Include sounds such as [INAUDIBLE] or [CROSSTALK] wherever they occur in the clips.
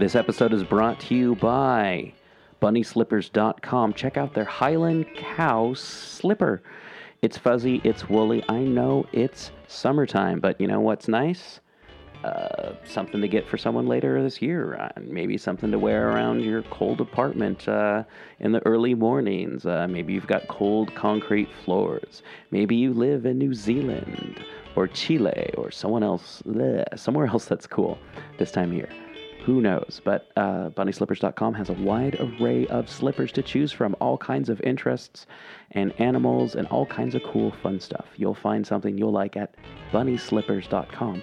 This episode is brought to you by BunnySlippers.com. Check out their Highland Cow slipper. It's fuzzy, it's woolly. I know it's summertime, but you know what's nice? Uh, something to get for someone later this year. Uh, maybe something to wear around your cold apartment uh, in the early mornings. Uh, maybe you've got cold concrete floors. Maybe you live in New Zealand or Chile or someone else, bleh, somewhere else that's cool this time of year. Who knows? But uh, BunnySlippers.com has a wide array of slippers to choose from, all kinds of interests and animals and all kinds of cool, fun stuff. You'll find something you'll like at BunnySlippers.com.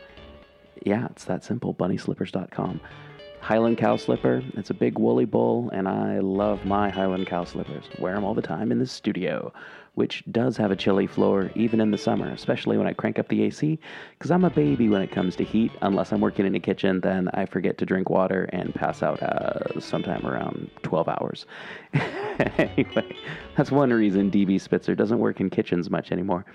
Yeah, it's that simple. BunnySlippers.com. Highland cow slipper. It's a big woolly bull, and I love my Highland cow slippers. Wear them all the time in the studio, which does have a chilly floor even in the summer, especially when I crank up the AC, because I'm a baby when it comes to heat. Unless I'm working in a kitchen, then I forget to drink water and pass out uh, sometime around 12 hours. [LAUGHS] anyway, that's one reason DB Spitzer doesn't work in kitchens much anymore.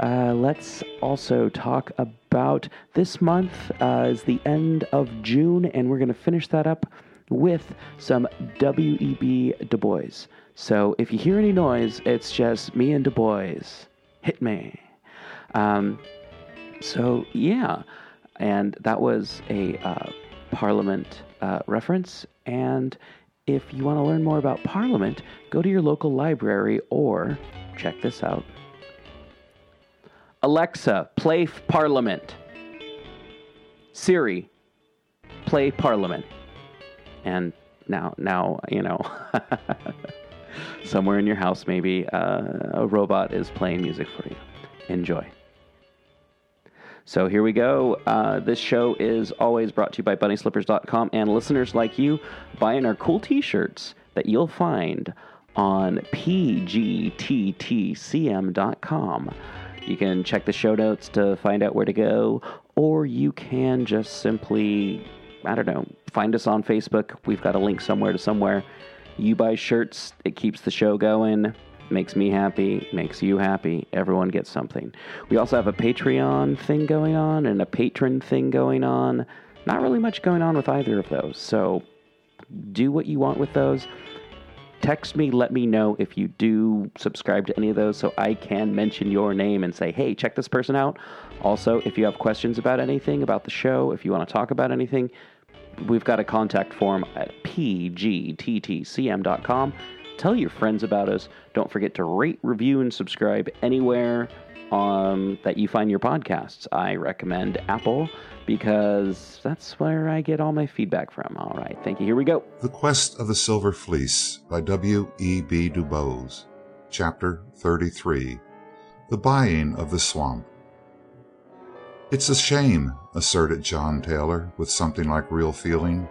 Uh, let's also talk about this month uh, is the end of June, and we're going to finish that up with some W.E.B. Du Bois. So if you hear any noise, it's just me and Du Bois. Hit me. Um, so yeah, and that was a uh, Parliament uh, reference. And if you want to learn more about Parliament, go to your local library or check this out. Alexa, play Parliament. Siri, play Parliament. And now, now you know, [LAUGHS] somewhere in your house, maybe uh, a robot is playing music for you. Enjoy. So here we go. Uh, this show is always brought to you by BunnySlippers.com and listeners like you buying our cool T-shirts that you'll find on pgttcm.com. You can check the show notes to find out where to go, or you can just simply, I don't know, find us on Facebook. We've got a link somewhere to somewhere. You buy shirts, it keeps the show going, makes me happy, makes you happy. Everyone gets something. We also have a Patreon thing going on and a patron thing going on. Not really much going on with either of those. So do what you want with those text me, let me know if you do subscribe to any of those so I can mention your name and say, hey, check this person out. Also, if you have questions about anything, about the show, if you want to talk about anything, we've got a contact form at pgttcm.com. Tell your friends about us. Don't forget to rate, review, and subscribe anywhere um, that you find your podcasts. I recommend Apple because that's where I get all my feedback from. All right, thank you. Here we go. The Quest of the Silver Fleece by W. E. B. Du Bois. Chapter 33 The Buying of the Swamp. It's a shame, asserted John Taylor with something like real feeling.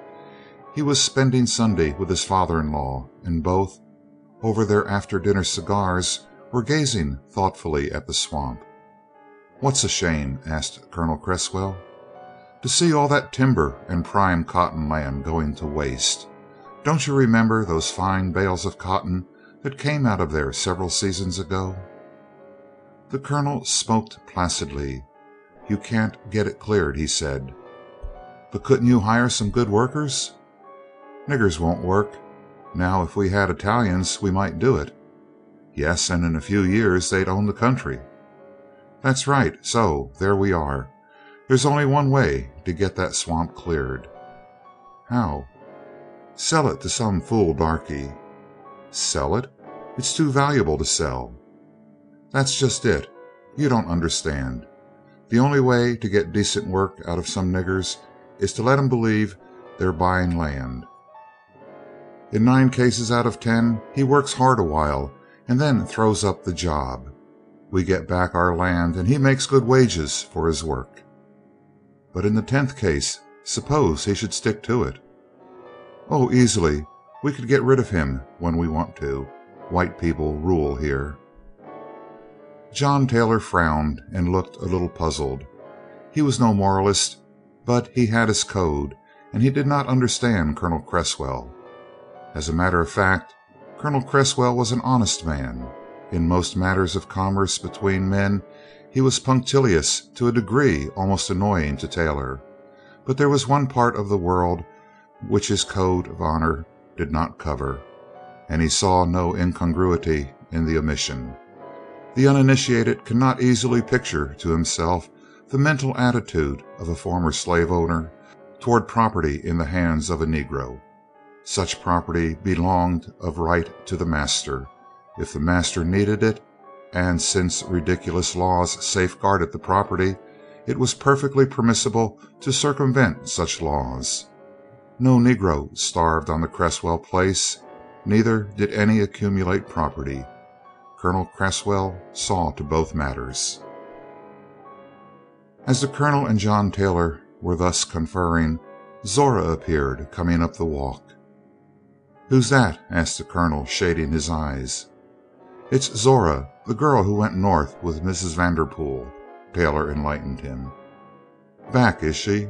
He was spending Sunday with his father in law, and both, over their after dinner cigars, were gazing thoughtfully at the swamp. What's a shame? asked Colonel Cresswell. To see all that timber and prime cotton land going to waste. Don't you remember those fine bales of cotton that came out of there several seasons ago? The Colonel smoked placidly. You can't get it cleared, he said. But couldn't you hire some good workers? Niggers won't work. Now, if we had Italians, we might do it. Yes, and in a few years they'd own the country. That's right, so there we are. There's only one way to get that swamp cleared. How? Sell it to some fool darky. Sell it? It's too valuable to sell. That's just it. You don't understand. The only way to get decent work out of some niggers is to let 'em believe they're buying land. In nine cases out of ten, he works hard a while and then throws up the job. We get back our land and he makes good wages for his work. But in the tenth case, suppose he should stick to it? Oh, easily. We could get rid of him when we want to. White people rule here. John Taylor frowned and looked a little puzzled. He was no moralist, but he had his code, and he did not understand Colonel Cresswell. As a matter of fact, Colonel Cresswell was an honest man. In most matters of commerce between men he was punctilious to a degree almost annoying to Taylor. But there was one part of the world which his code of honor did not cover, and he saw no incongruity in the omission. The uninitiated cannot easily picture to himself the mental attitude of a former slave owner toward property in the hands of a Negro. Such property belonged of right to the master, if the master needed it, and since ridiculous laws safeguarded the property, it was perfectly permissible to circumvent such laws. No Negro starved on the Cresswell place, neither did any accumulate property. Colonel Cresswell saw to both matters. As the Colonel and John Taylor were thus conferring, Zora appeared, coming up the walk. "Who's that?" asked the Colonel, shading his eyes. "It's Zora, the girl who went North with Mrs. Vanderpool," Taylor enlightened him. "Back, is she?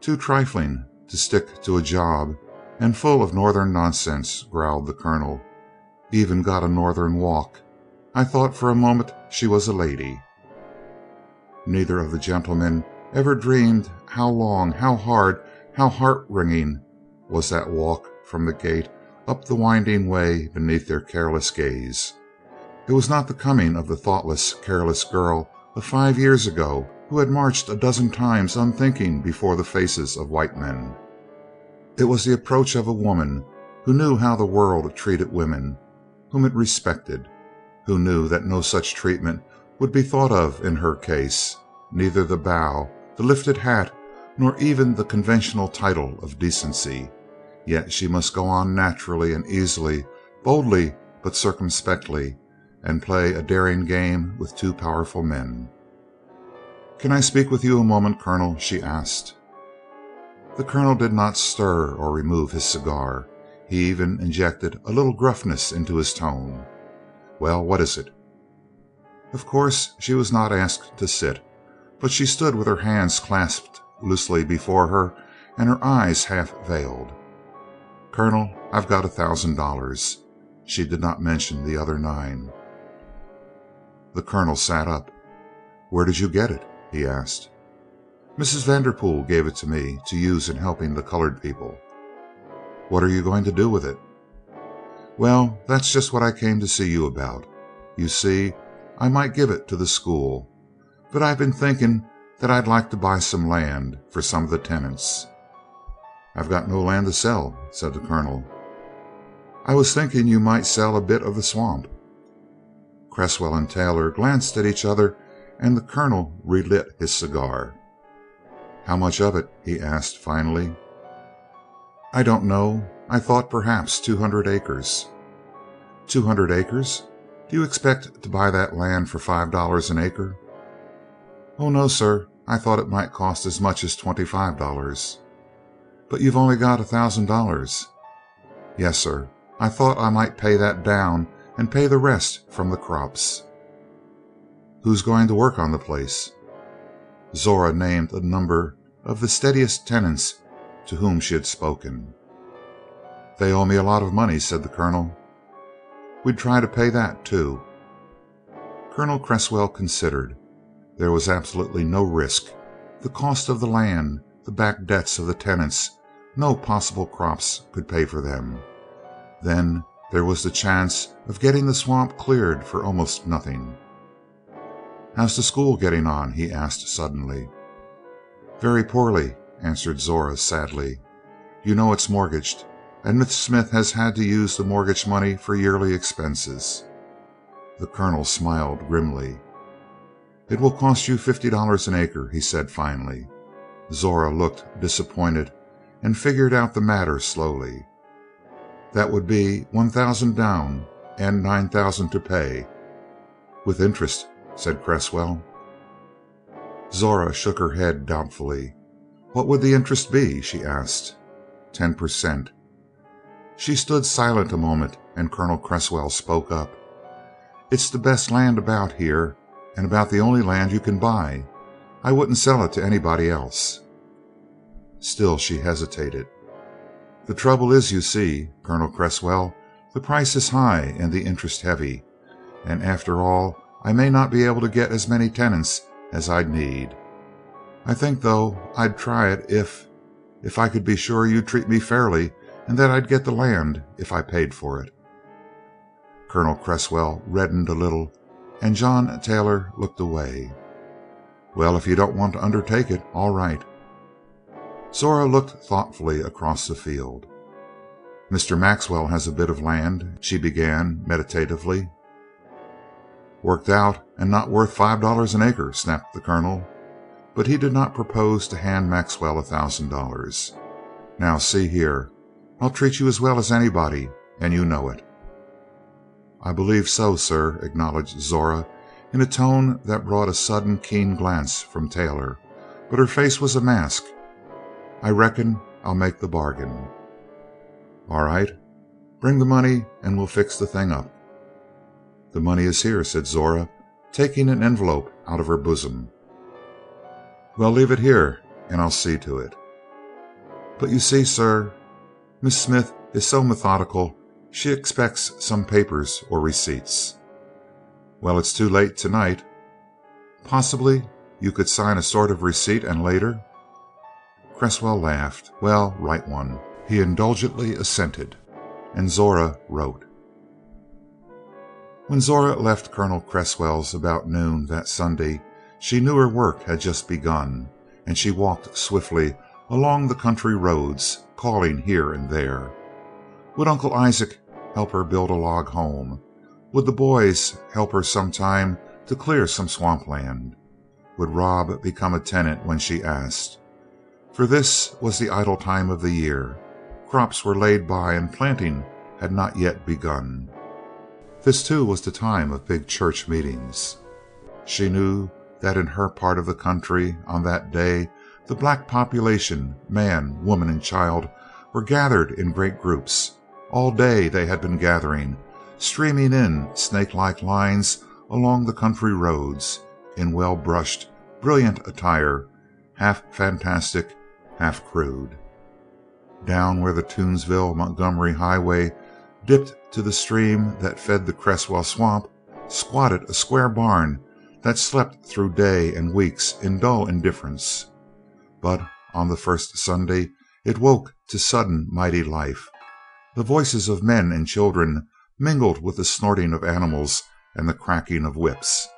Too trifling to stick to a job, and full of Northern nonsense," growled the Colonel. "Even got a Northern walk. I thought for a moment she was a lady." Neither of the gentlemen ever dreamed how long, how hard, how heart wringing was that walk from the gate up the winding way beneath their careless gaze. It was not the coming of the thoughtless, careless girl of five years ago who had marched a dozen times unthinking before the faces of white men. It was the approach of a woman who knew how the world treated women, whom it respected, who knew that no such treatment would be thought of in her case, neither the bow, the lifted hat, nor even the conventional title of decency. Yet she must go on naturally and easily, boldly but circumspectly, and play a daring game with two powerful men. "Can I speak with you a moment, Colonel?" she asked. The Colonel did not stir or remove his cigar. He even injected a little gruffness into his tone. "Well, what is it?" Of course she was not asked to sit, but she stood with her hands clasped loosely before her and her eyes half veiled. "Colonel, I've got a thousand dollars." She did not mention the other nine. The Colonel sat up. "Where did you get it?" he asked. "Mrs. Vanderpool gave it to me to use in helping the colored people." "What are you going to do with it?" "Well, that's just what I came to see you about. You see, I might give it to the school, but I've been thinking that I'd like to buy some land for some of the tenants." "I've got no land to sell," said the Colonel. "I was thinking you might sell a bit of the swamp. Cresswell and Taylor glanced at each other and the Colonel relit his cigar. "How much of it?" he asked finally. "I don't know. I thought perhaps two hundred acres." "Two hundred acres? Do you expect to buy that land for five dollars an acre?" "Oh, no, sir. I thought it might cost as much as twenty five dollars." "But you've only got a thousand dollars." "Yes, sir. I thought I might pay that down and pay the rest from the crops." "Who's going to work on the place?" Zora named a number of the steadiest tenants to whom she had spoken. "They owe me a lot of money," said the Colonel. "We'd try to pay that, too." Colonel Cresswell considered. There was absolutely no risk. The cost of the land, the back debts of the tenants, no possible crops could pay for them. Then there was the chance of getting the swamp cleared for almost nothing. "How's the school getting on?" he asked suddenly. "Very poorly," answered Zora sadly. "You know it's mortgaged, and Miss Smith has had to use the mortgage money for yearly expenses." The Colonel smiled grimly. "It will cost you fifty dollars an acre," he said finally. Zora looked disappointed and figured out the matter slowly. That would be one thousand down and nine thousand to pay." "With interest," said Cresswell. Zora shook her head doubtfully. "What would the interest be?" she asked. "Ten per cent." She stood silent a moment and Colonel Cresswell spoke up. "It's the best land about here, and about the only land you can buy. I wouldn't sell it to anybody else." Still she hesitated. "The trouble is, you see, Colonel Cresswell, the price is high and the interest heavy, and after all I may not be able to get as many tenants as I'd need. I think, though, I'd try it if if I could be sure you'd treat me fairly and that I'd get the land if I paid for it." Colonel Cresswell reddened a little and John Taylor looked away. "Well, if you don't want to undertake it, all right." Zora looked thoughtfully across the field. "Mr. Maxwell has a bit of land," she began meditatively. "Worked out and not worth five dollars an acre," snapped the Colonel. But he did not propose to hand Maxwell a thousand dollars. "Now, see here. I'll treat you as well as anybody, and you know it." "I believe so, sir," acknowledged Zora in a tone that brought a sudden keen glance from Taylor, but her face was a mask. "I reckon I'll make the bargain." "All right. Bring the money and we'll fix the thing up." "The money is here," said Zora, taking an envelope out of her bosom. "Well, leave it here and I'll see to it." "But you see, sir, Miss Smith is so methodical she expects some papers or receipts." "Well, it's too late tonight." "Possibly you could sign a sort of receipt and later Cresswell laughed. "Well, write one." He indulgently assented, and Zora wrote. When Zora left Colonel Cresswell's about noon that Sunday she knew her work had just begun, and she walked swiftly along the country roads, calling here and there. Would Uncle Isaac help her build a log home? Would the boys help her sometime to clear some swamp land? Would Rob become a tenant when she asked? For this was the idle time of the year. Crops were laid by and planting had not yet begun. This too was the time of big church meetings. She knew that in her part of the country on that day the black population, man, woman, and child, were gathered in great groups. All day they had been gathering, streaming in snake like lines along the country roads, in well brushed, brilliant attire, half fantastic, half crude. Down where the Toomsville Montgomery highway dipped to the stream that fed the Cresswell swamp, squatted a square barn that slept through day and weeks in dull indifference. But on the first Sunday it woke to sudden mighty life. The voices of men and children mingled with the snorting of animals and the cracking of whips.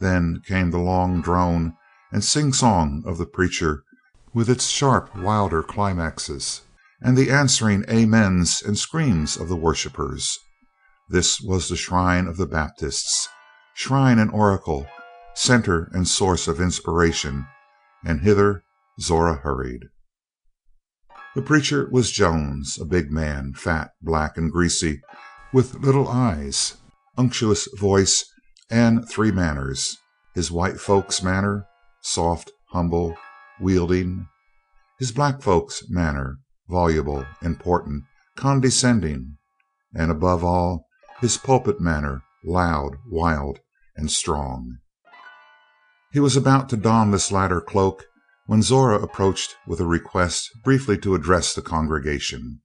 Then came the long drone and sing song of the preacher with its sharp wilder climaxes, and the answering amens and screams of the worshippers. This was the shrine of the Baptists shrine and oracle, center and source of inspiration, and hither Zora hurried. The preacher was Jones, a big man, fat, black, and greasy, with little eyes, unctuous voice, and three manners his white folks' manner, soft, humble, wheedling; his black folks' manner, voluble, important, condescending; and above all, his pulpit manner, loud, wild, and strong. He was about to don this latter cloak when Zora approached with a request briefly to address the congregation.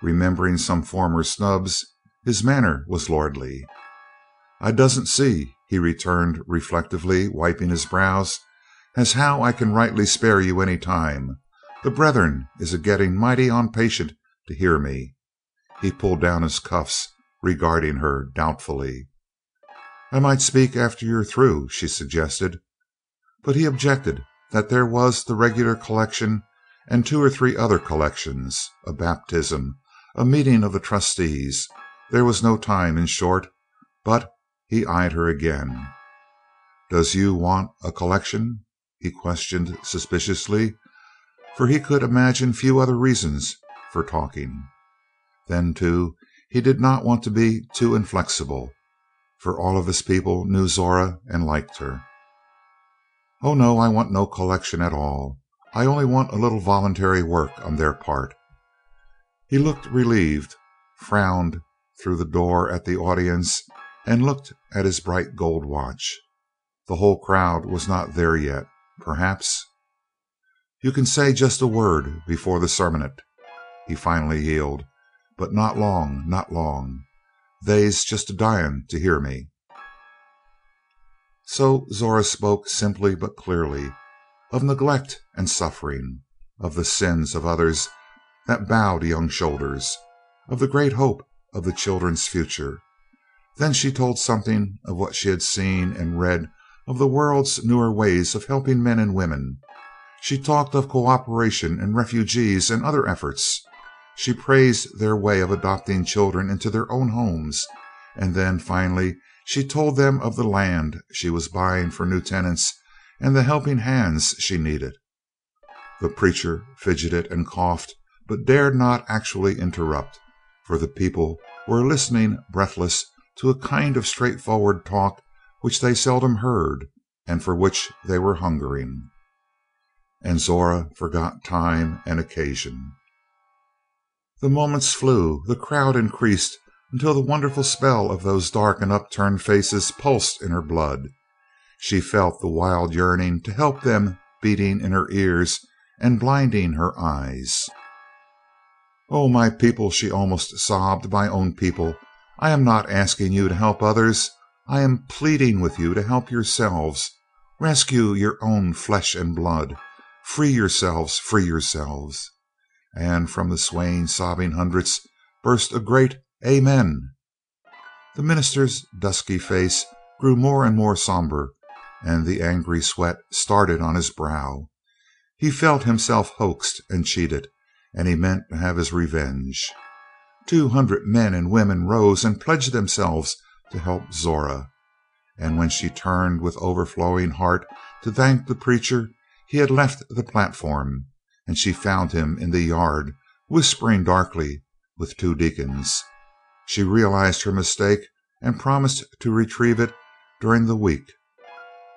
Remembering some former snubs, his manner was lordly. "I doesn't see," he returned reflectively, wiping his brows, "as how I can rightly spare you any time. The Brethren is a getting mighty onpatient to hear me." He pulled down his cuffs, regarding her doubtfully. "I might speak after you're through," she suggested. But he objected that there was the regular collection and two or three other collections, a baptism, a meeting of the trustees there was no time, in short. But he eyed her again. "Does you want a collection?" he questioned suspiciously, for he could imagine few other reasons for talking. Then, too, he did not want to be too inflexible for all of his people knew Zora and liked her. "Oh, no, I want no collection at all. I only want a little voluntary work on their part." He looked relieved, frowned through the door at the audience, and looked at his bright gold watch. The whole crowd was not there yet. Perhaps "You can say just a word before the sermont," he finally yielded, "but not long, not long. They's just a dying to hear me." So Zora spoke simply but clearly, of neglect and suffering. of the sins of others that bowed young shoulders, of the great hope of the children's future. Then she told something of what she had seen and read of the world's newer ways of helping men and women. She talked of cooperation and refugees and other efforts. She praised their way of adopting children into their own homes, and then, finally, she told them of the land she was buying for new tenants and the helping hands she needed. The preacher fidgeted and coughed, but dared not actually interrupt, for the people were listening breathless to a kind of straightforward talk which they seldom heard and for which they were hungering. And Zora forgot time and occasion. The moments flew, the crowd increased until the wonderful spell of those dark and upturned faces pulsed in her blood. She felt the wild yearning to help them beating in her ears and blinding her eyes. "Oh, my people," she almost sobbed, "my own people, I am not asking you to help others. I am pleading with you to help yourselves. Rescue your own flesh and blood. Free yourselves, free yourselves." And from the swaying, sobbing hundreds burst a great "Amen." The minister's dusky face grew more and more somber, and the angry sweat started on his brow. He felt himself hoaxed and cheated, and he meant to have his revenge. Two hundred men and women rose and pledged themselves to help Zora, and when she turned with overflowing heart to thank the preacher he had left the platform, and she found him in the yard whispering darkly with two deacons. She realized her mistake and promised to retrieve it during the week.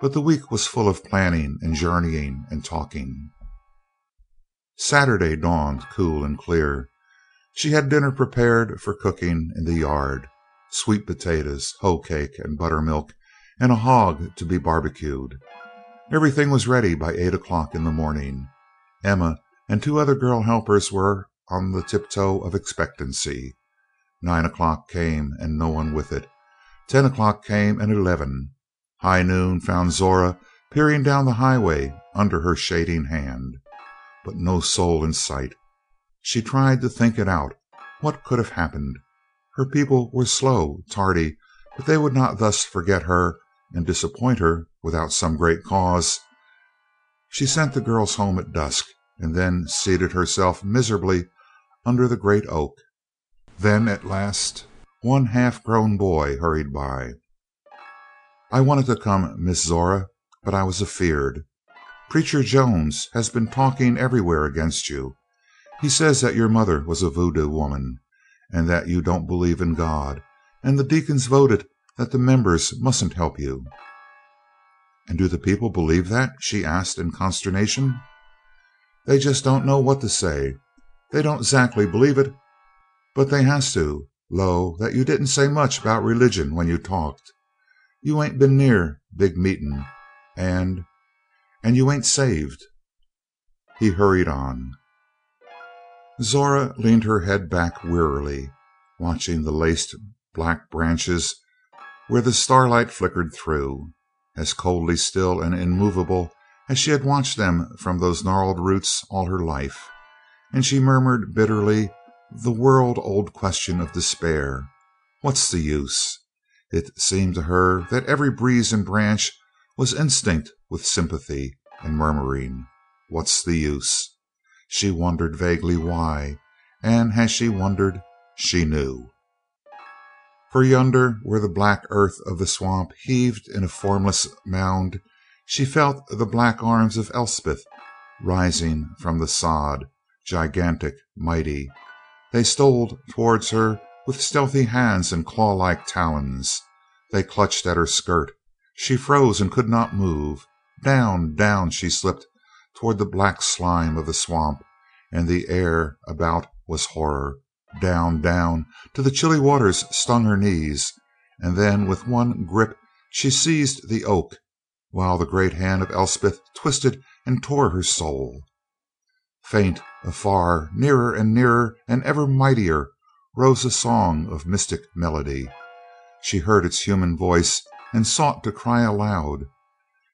But the week was full of planning and journeying and talking. Saturday dawned cool and clear. She had dinner prepared for cooking in the yard sweet potatoes, hoe cake, and buttermilk, and a hog to be barbecued. Everything was ready by eight o'clock in the morning. Emma and two other girl helpers were on the tiptoe of expectancy. Nine o'clock came and no one with it. Ten o'clock came and eleven. High noon found Zora peering down the highway under her shading hand. But no soul in sight. She tried to think it out. What could have happened? Her people were slow, tardy, but they would not thus forget her and disappoint her without some great cause. She sent the girls home at dusk, and then seated herself miserably under the great oak. Then at last one half grown boy hurried by. "I wanted to come, Miss Zora, but I was afeared. Preacher Jones has been talking everywhere against you. He says that your mother was a voodoo woman, and that you don't believe in God, and the deacons voted that the members mustn't help you." "And do the people believe that?" she asked in consternation. "They just don't know what to say. They don't 'zactly believe it, but they has to 'low that you didn't say much about religion when you talked. You ain't been near big meetin', and and you ain't saved." He hurried on. Zora leaned her head back wearily, watching the laced black branches where the starlight flickered through, as coldly still and immovable as she had watched them from those gnarled roots all her life, and she murmured bitterly the world old question of despair What's the use? It seemed to her that every breeze and branch was instinct with sympathy, and murmuring, What's the use? She wondered vaguely why, and as she wondered she knew. For yonder, where the black earth of the swamp heaved in a formless mound, she felt the black arms of Elspeth rising from the sod, gigantic, mighty. They stole towards her with stealthy hands and claw like talons. They clutched at her skirt. She froze and could not move. Down, down she slipped toward the black slime of the swamp, and the air about was horror. Down, down, till the chilly waters stung her knees, and then with one grip she seized the oak, while the great hand of Elspeth twisted and tore her soul. Faint, afar, nearer and nearer and ever mightier, rose a song of mystic melody. She heard its human voice and sought to cry aloud.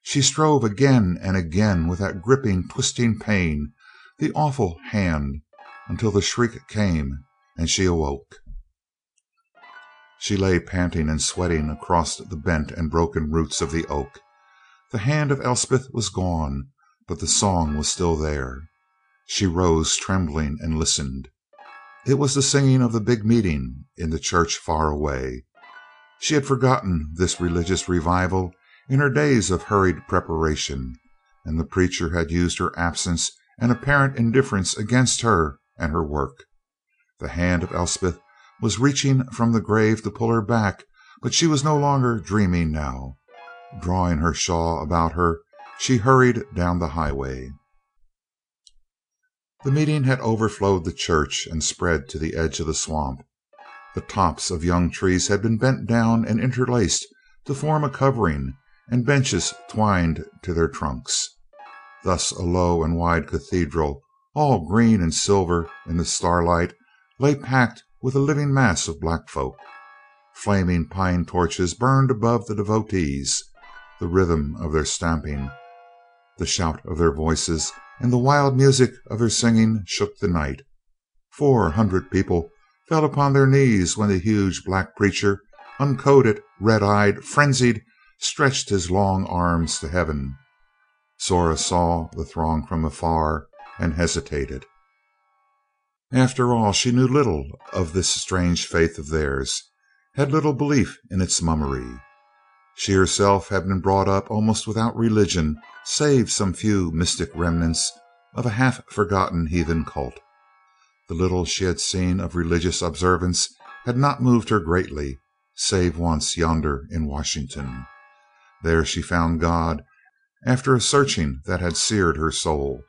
She strove again and again with that gripping, twisting pain the awful hand until the shriek came and she awoke. She lay panting and sweating across the bent and broken roots of the oak. The hand of Elspeth was gone, but the song was still there. She rose trembling and listened. It was the singing of the big meeting in the church far away. She had forgotten this religious revival in her days of hurried preparation, and the preacher had used her absence and apparent indifference against her and her work. The hand of Elspeth was reaching from the grave to pull her back, but she was no longer dreaming now. Drawing her shawl about her, she hurried down the highway. The meeting had overflowed the church and spread to the edge of the swamp. The tops of young trees had been bent down and interlaced to form a covering, and benches twined to their trunks. Thus a low and wide cathedral, all green and silver in the starlight, lay packed with a living mass of black folk. Flaming pine torches burned above the devotees. The rhythm of their stamping, the shout of their voices, and the wild music of their singing shook the night. Four hundred people fell upon their knees when the huge black preacher, uncoated, red eyed, frenzied, stretched his long arms to heaven. Zora saw the throng from afar and hesitated. After all, she knew little of this strange faith of theirs, had little belief in its mummery. She herself had been brought up almost without religion save some few mystic remnants of a half forgotten heathen cult. The little she had seen of religious observance had not moved her greatly, save once yonder in Washington. There she found God after a searching that had seared her soul.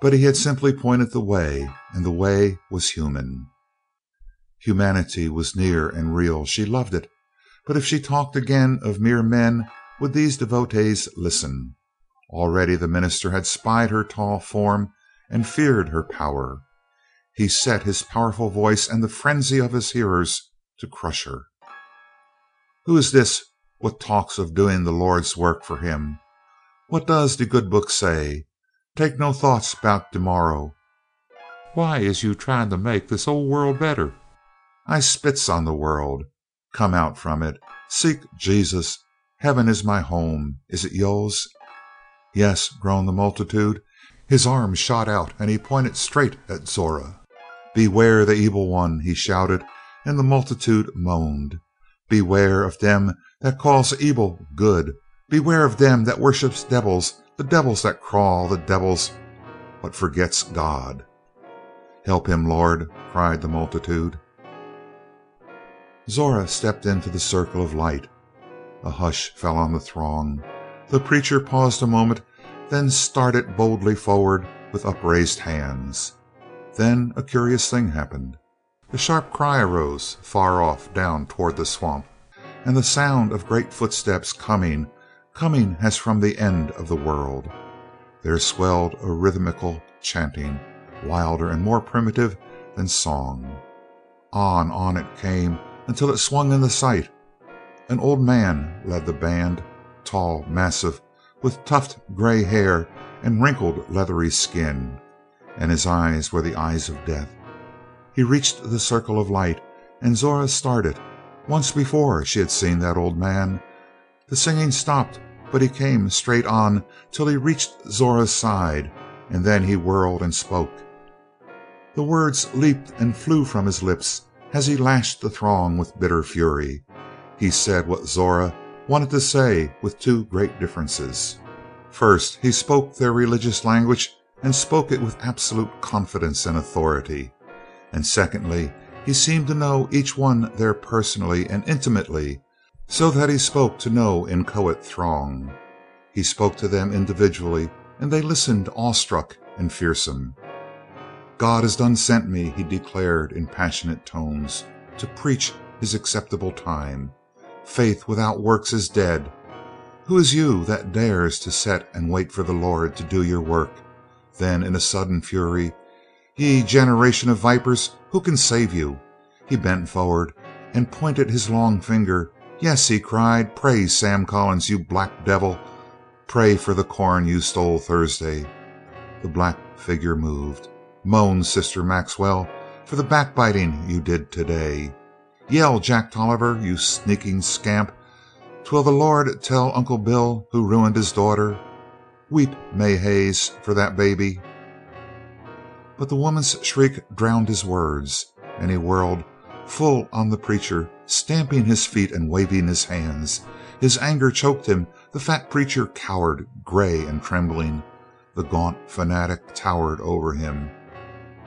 But He had simply pointed the way, and the way was human. Humanity was near and real; she loved it. But if she talked again of mere men, would these devotees listen? Already the minister had spied her tall form and feared her power. He set his powerful voice and the frenzy of his hearers to crush her. "Who is this what talks of doin' the Lord's work for Him? What does de good book say? Take no thoughts 'bout de morrow. Why is you tryin' to make this ole world better? I spits on the world. Come out from it. Seek Jesus. Heaven is my home. Is it yo's?" "Yes," groaned the multitude. His arm shot out and he pointed straight at Zora. "Beware the evil one!" he shouted, and the multitude moaned. "Beware of dem that calls evil good! Beware of dem that worships devils the devils that crawl the devils what forgets God!" "Help him, Lord!" cried the multitude. Zora stepped into the circle of light. A hush fell on the throng. The preacher paused a moment, then started boldly forward with upraised hands. Then a curious thing happened. A sharp cry arose far off down toward the swamp, and the sound of great footsteps coming, coming as from the end of the world. There swelled a rhythmical chanting, wilder and more primitive than song. On, on it came until it swung into sight. An old man led the band, tall, massive, with tufted gray hair and wrinkled leathery skin, and his eyes were the eyes of death. He reached the circle of light, and Zora started. Once before she had seen that old man. The singing stopped, but he came straight on till he reached Zora's side, and then he whirled and spoke. The words leaped and flew from his lips as he lashed the throng with bitter fury. He said what Zora wanted to say with two great differences. First, he spoke their religious language and spoke it with absolute confidence and authority. And secondly, he seemed to know each one there personally and intimately, so that he spoke to no inchoate throng. He spoke to them individually, and they listened awestruck and fearsome. "God has done sent me," he declared in passionate tones, "to preach His acceptable time. Faith without works is dead. Who is you that dares to set and wait for the Lord to do your work?" Then in a sudden fury, "Ye generation of vipers, who can save you?" He bent forward and pointed his long finger. "Yes," he cried, "pray, Sam Collins, you black devil! Pray for the corn you stole Thursday." The black figure moved. Moan, Sister Maxwell, for the backbiting you did today. Yell, Jack Tolliver, you sneaking scamp. Twill the Lord tell Uncle Bill who ruined his daughter. Weep, May Hayes, for that baby. But the woman's shriek drowned his words, and he whirled full on the preacher, stamping his feet and waving his hands. His anger choked him. The fat preacher cowered, gray and trembling. The gaunt fanatic towered over him.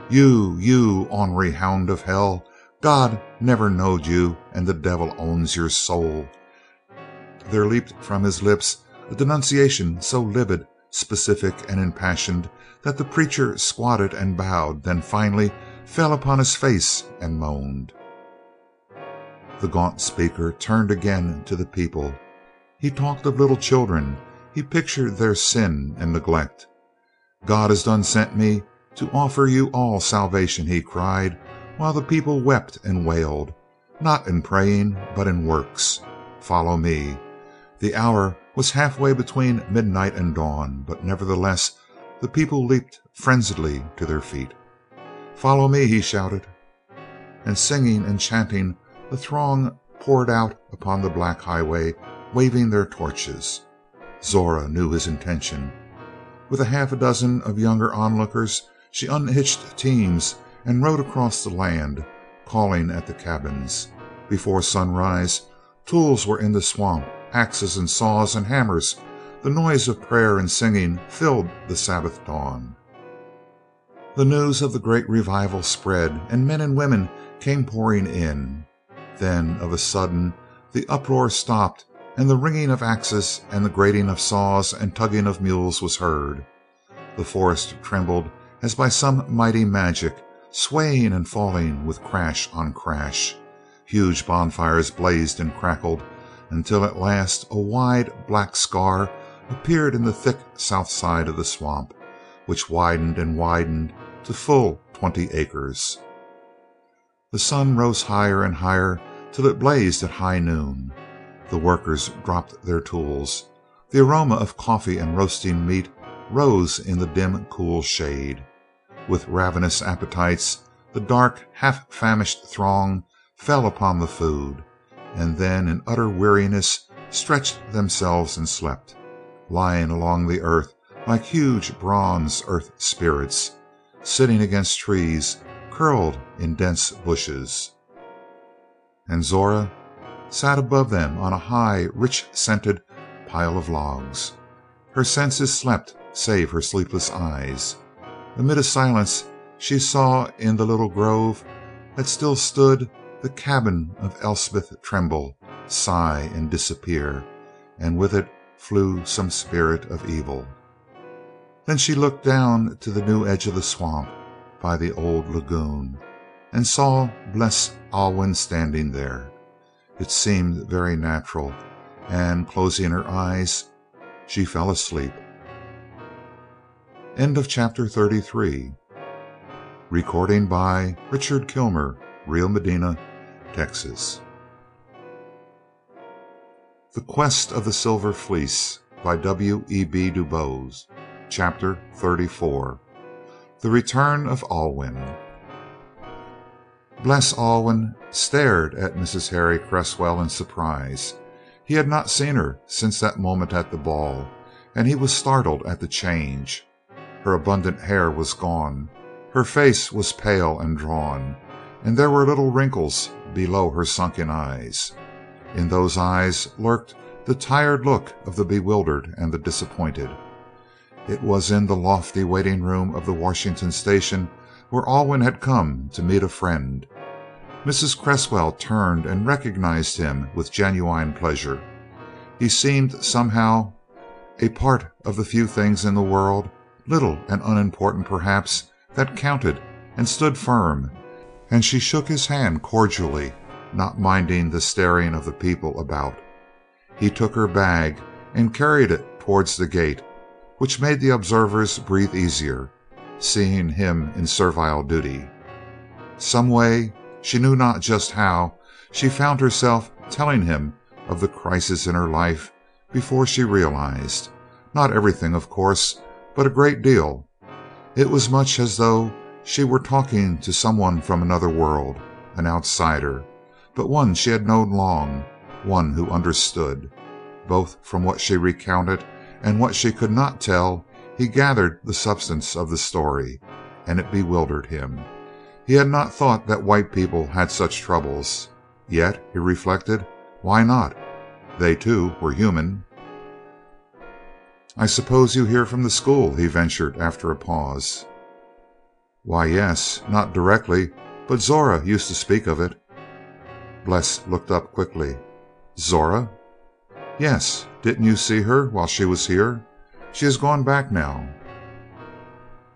You, you ornery hound of hell, God never knowed you and the devil owns your soul. There leaped from his lips a denunciation so livid, specific, and impassioned that the preacher squatted and bowed, then finally fell upon his face and moaned. The gaunt speaker turned again to the people. He talked of little children. He pictured their sin and neglect. God has done sent me to offer you all salvation, he cried, while the people wept and wailed, not in praying, but in works. Follow me. The hour was halfway between midnight and dawn, but nevertheless the people leaped frenziedly to their feet. Follow me, he shouted. And singing and chanting, the throng poured out upon the black highway, waving their torches. Zora knew his intention. With a half dozen of younger onlookers, she unhitched teams and rode across the land, calling at the cabins. Before sunrise, tools were in the swamp, axes and saws and hammers. The noise of prayer and singing filled the Sabbath dawn. The news of the great revival spread, and men and women came pouring in. Then, of a sudden, the uproar stopped, and the ringing of axes and the grating of saws and tugging of mules was heard. The forest trembled as by some mighty magic, swaying and falling with crash on crash. Huge bonfires blazed and crackled until at last a wide black scar appeared in the thick south side of the swamp, which widened and widened to full twenty acres. The sun rose higher and higher till it blazed at high noon. The workers dropped their tools. The aroma of coffee and roasting meat rose in the dim, cool shade. With ravenous appetites, the dark, half famished throng fell upon the food, and then in utter weariness stretched themselves and slept, lying along the earth like huge bronze earth spirits, sitting against trees, curled in dense bushes. And Zora sat above them on a high, rich scented pile of logs. Her senses slept save her sleepless eyes. Amid a silence she saw in the little grove that still stood the cabin of Elspeth tremble, sigh, and disappear, and with it flew some spirit of evil. Then she looked down to the new edge of the swamp by the old lagoon and saw Bles Alwyn standing there. It seemed very natural, and closing her eyes, she fell asleep. End of chapter 33. Recording by Richard Kilmer, Rio Medina, Texas. The Quest of the Silver Fleece by W. E. B. Du Bois. Chapter 34. The Return of Alwyn. Bles Alwyn stared at Mrs. Harry Cresswell in surprise. He had not seen her since that moment at the ball, and he was startled at the change. Her abundant hair was gone. Her face was pale and drawn, and there were little wrinkles below her sunken eyes. In those eyes lurked the tired look of the bewildered and the disappointed. It was in the lofty waiting room of the Washington station where Alwyn had come to meet a friend. Mrs. Cresswell turned and recognized him with genuine pleasure. He seemed somehow a part of the few things in the world, little and unimportant perhaps, that counted and stood firm, and she shook his hand cordially, not minding the staring of the people about. He took her bag and carried it towards the gate, which made the observers breathe easier, seeing him in servile duty. Some way, she knew not just how, she found herself telling him of the crisis in her life before she realized. Not everything, of course, but a great deal. It was much as though she were talking to some one from another world, an outsider, but one she had known long, one who understood. Both from what she recounted and what she could not tell he gathered the substance of the story, and it bewildered him. He had not thought that white people had such troubles. Yet, he reflected, why not? They, too, were human. "I suppose you hear from the school?" he ventured after a pause. "Why, yes. Not directly, but Zora used to speak of it." Bles looked up quickly. "Zora?" "Yes. Didn't you see her while she was here? She has gone back now."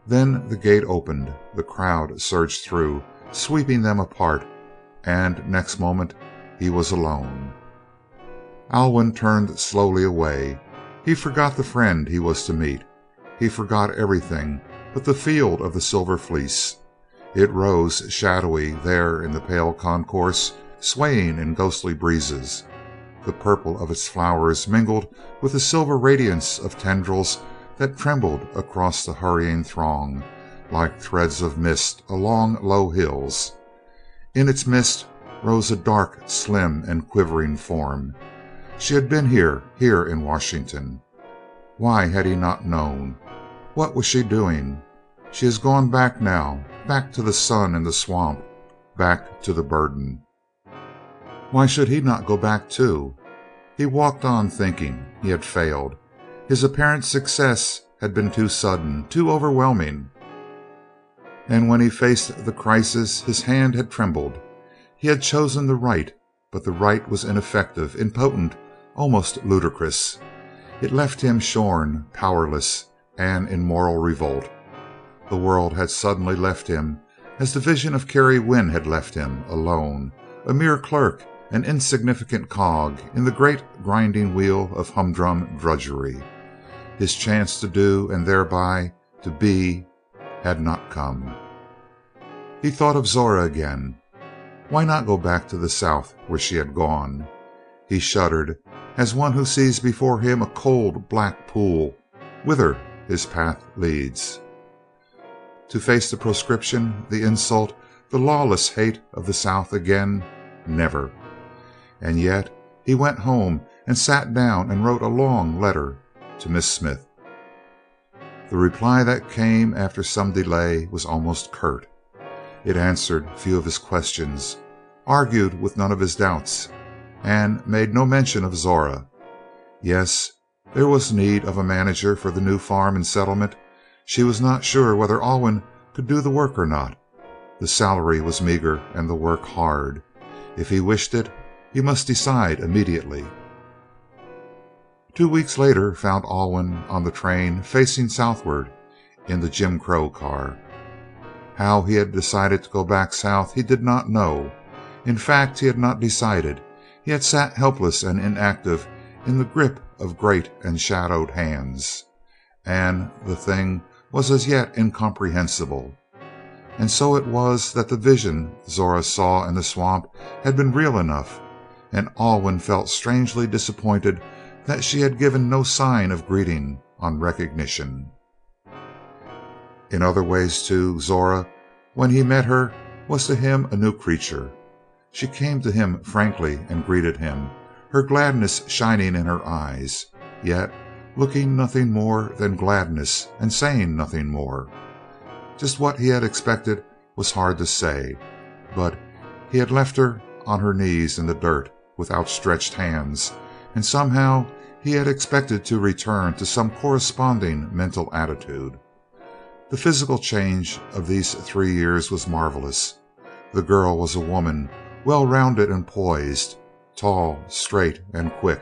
Then the gate opened, the crowd surged through, sweeping them apart, and next moment he was alone. Alwyn turned slowly away. He forgot the friend he was to meet. He forgot everything but the field of the Silver Fleece. It rose shadowy there in the pale concourse, swaying in ghostly breezes. The purple of its flowers mingled with the silver radiance of tendrils that trembled across the hurrying throng, like threads of mist along low hills. In its midst rose a dark, slim, and quivering form. She had been here here in Washington. Why had he not known? What was she doing? She has gone back now back to the sun and the swamp back to the burden. Why should he not go back too? He walked on thinking. He had failed. His apparent success had been too sudden, too overwhelming. And when he faced the crisis his hand had trembled. He had chosen the right, but the right was ineffective, impotent, almost ludicrous. It left him shorn, powerless, and in moral revolt. The world had suddenly left him, as the vision of Carrie Wynn had left him, alone, a mere clerk, an insignificant cog in the great grinding wheel of humdrum drudgery. His chance to do and thereby to be had not come. He thought of Zora again. Why not go back to the South where she had gone? He shuddered as one who sees before him a cold, black pool whither his path leads. To face the proscription, the insult, the lawless hate of the South again? Never. And yet he went home and sat down and wrote a long letter to Miss Smith. The reply that came after some delay was almost curt. It answered few of his questions, argued with none of his doubts, and made no mention of Zora. Yes, there was need of a manager for the new farm and settlement. She was not sure whether Alwyn could do the work or not. The salary was meager and the work hard. If he wished it, he must decide immediately. Two weeks later found Alwyn on the train facing southward in the Jim Crow car. How he had decided to go back South he did not know. In fact, he had not decided. He had sat helpless and inactive in the grip of great and shadowed hands, and the thing was as yet incomprehensible. And so it was that the vision Zora saw in the swamp had been real enough, and Alwyn felt strangely disappointed that she had given no sign of greeting on recognition. In other ways, too, Zora, when he met her, was to him a new creature. She came to him frankly and greeted him, her gladness shining in her eyes, yet looking nothing more than gladness and saying nothing more. Just what he had expected was hard to say, but he had left her on her knees in the dirt with outstretched hands, and somehow he had expected to return to some corresponding mental attitude. The physical change of these three years was marvelous. The girl was a woman, well rounded and poised, tall, straight, and quick.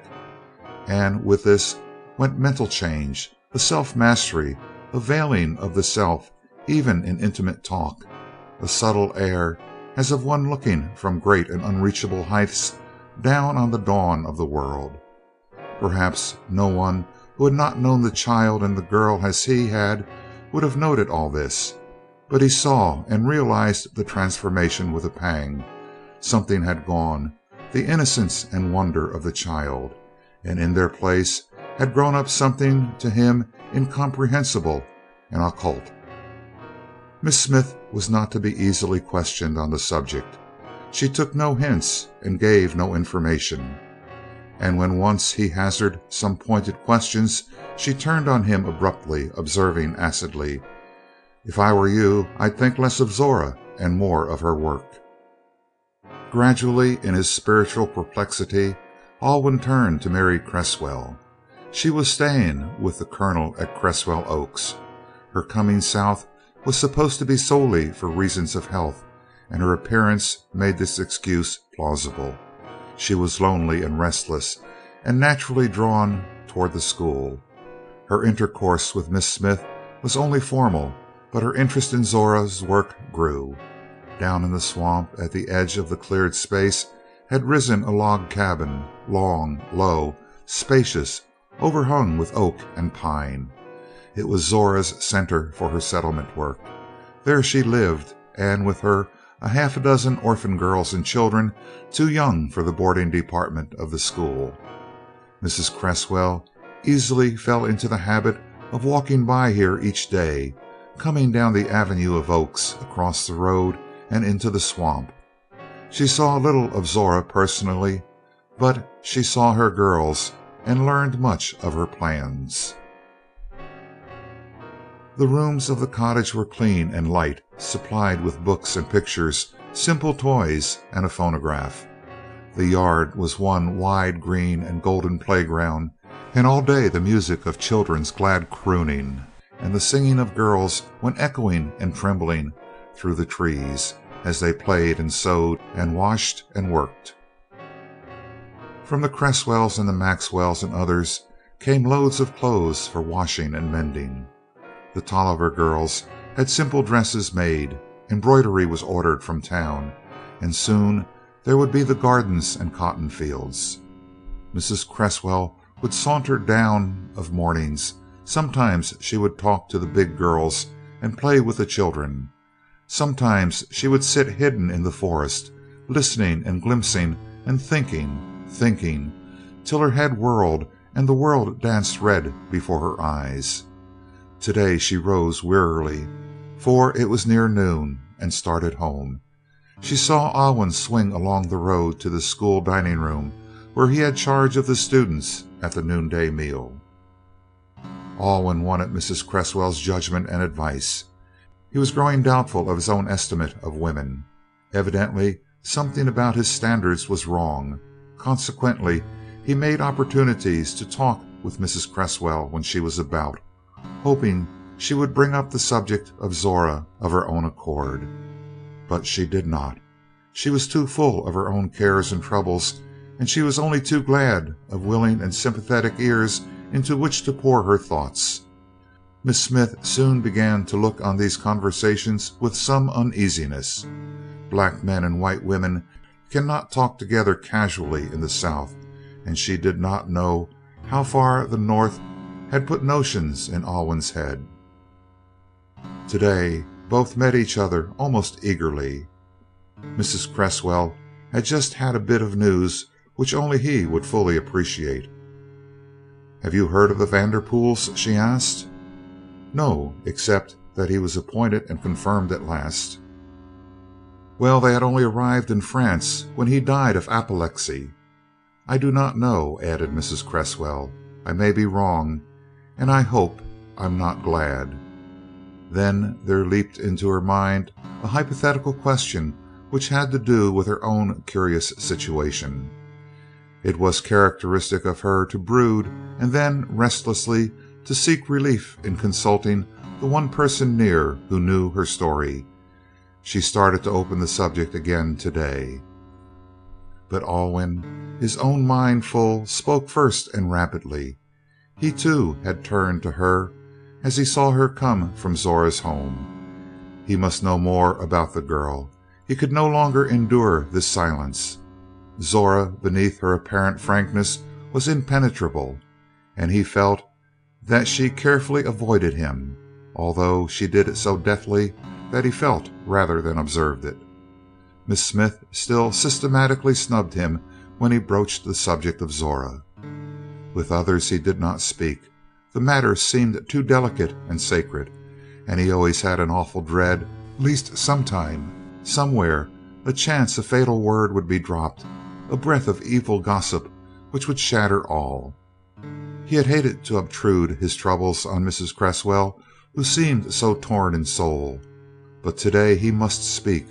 And with this went mental change, a self mastery, a veiling of the self even in intimate talk, a subtle air as of one looking from great and unreachable heights down on the dawn of the world. Perhaps no one who had not known the child and the girl as he had would have noted all this, but he saw and realized the transformation with a pang. Something had gone, the innocence and wonder of the child, and in their place had grown up something to him incomprehensible and occult. Miss Smith was not to be easily questioned on the subject. She took no hints and gave no information. And when once he hazarded some pointed questions, she turned on him abruptly, observing acidly: "If I were you I'd think less of Zora and more of her work." Gradually, in his spiritual perplexity, Alwyn turned to Mary Cresswell. She was staying with the Colonel at Cresswell Oaks. Her coming South was supposed to be solely for reasons of health, and her appearance made this excuse plausible. She was lonely and restless, and naturally drawn toward the school. Her intercourse with Miss Smith was only formal, but her interest in Zora's work grew. Down in the swamp at the edge of the cleared space had risen a log cabin, long, low, spacious, overhung with oak and pine. It was Zora's center for her settlement work. There she lived, and with her a half dozen orphan girls and children too young for the boarding department of the school. Mrs. Cresswell easily fell into the habit of walking by here each day, coming down the avenue of oaks, across the road, and into the swamp. She saw little of Zora personally, but she saw her girls and learned much of her plans. The rooms of the cottage were clean and light, supplied with books and pictures, simple toys, and a phonograph. The yard was one wide green and golden playground, and all day the music of children's glad crooning and the singing of girls went echoing and trembling through the trees as they played and sewed and washed and worked. From the Cresswells and the Maxwells and others came loads of clothes for washing and mending. The Tolliver girls had simple dresses made, embroidery was ordered from town, and soon there would be the gardens and cotton fields. Mrs. Cresswell would saunter down of mornings; sometimes she would talk to the big girls and play with the children; sometimes she would sit hidden in the forest, listening and glimpsing and thinking, thinking, till her head whirled and the world danced red before her eyes. Today she rose wearily, for it was near noon, and started home. She saw Alwyn swing along the road to the school dining room where he had charge of the students at the noonday meal. Alwyn wanted Mrs. Cresswell's judgment and advice. He was growing doubtful of his own estimate of women. Evidently something about his standards was wrong. Consequently he made opportunities to talk with Mrs. Cresswell when she was about hoping she would bring up the subject of Zora of her own accord. But she did not. She was too full of her own cares and troubles, and she was only too glad of willing and sympathetic ears into which to pour her thoughts. Miss Smith soon began to look on these conversations with some uneasiness. Black men and white women cannot talk together casually in the South, and she did not know how far the North had put notions in Alwyn's head. Today both met each other almost eagerly. Mrs. Cresswell had just had a bit of news which only he would fully appreciate. "Have you heard of the Vanderpools?" she asked. "No, except that he was appointed and confirmed at last." "Well, they had only arrived in France when he died of apoplexy. I do not know," added Mrs. Cresswell. "I may be wrong and I hope I'm not glad." Then there leaped into her mind a hypothetical question which had to do with her own curious situation. It was characteristic of her to brood and then restlessly to seek relief in consulting the one person near who knew her story. She started to open the subject again today. But Alwyn, his own mind full, spoke first and rapidly. He, too, had turned to her as he saw her come from Zora's home. He must know more about the girl. He could no longer endure this silence. Zora, beneath her apparent frankness, was impenetrable, and he felt that she carefully avoided him, although she did it so deftly that he felt rather than observed it. Miss Smith still systematically snubbed him when he broached the subject of Zora. With others he did not speak. The matter seemed too delicate and sacred, and he always had an awful dread lest sometime, somewhere, a chance, a fatal word would be dropped, a breath of evil gossip which would shatter all. He had hated to obtrude his troubles on Mrs. Cresswell, who seemed so torn in soul, but today he must speak,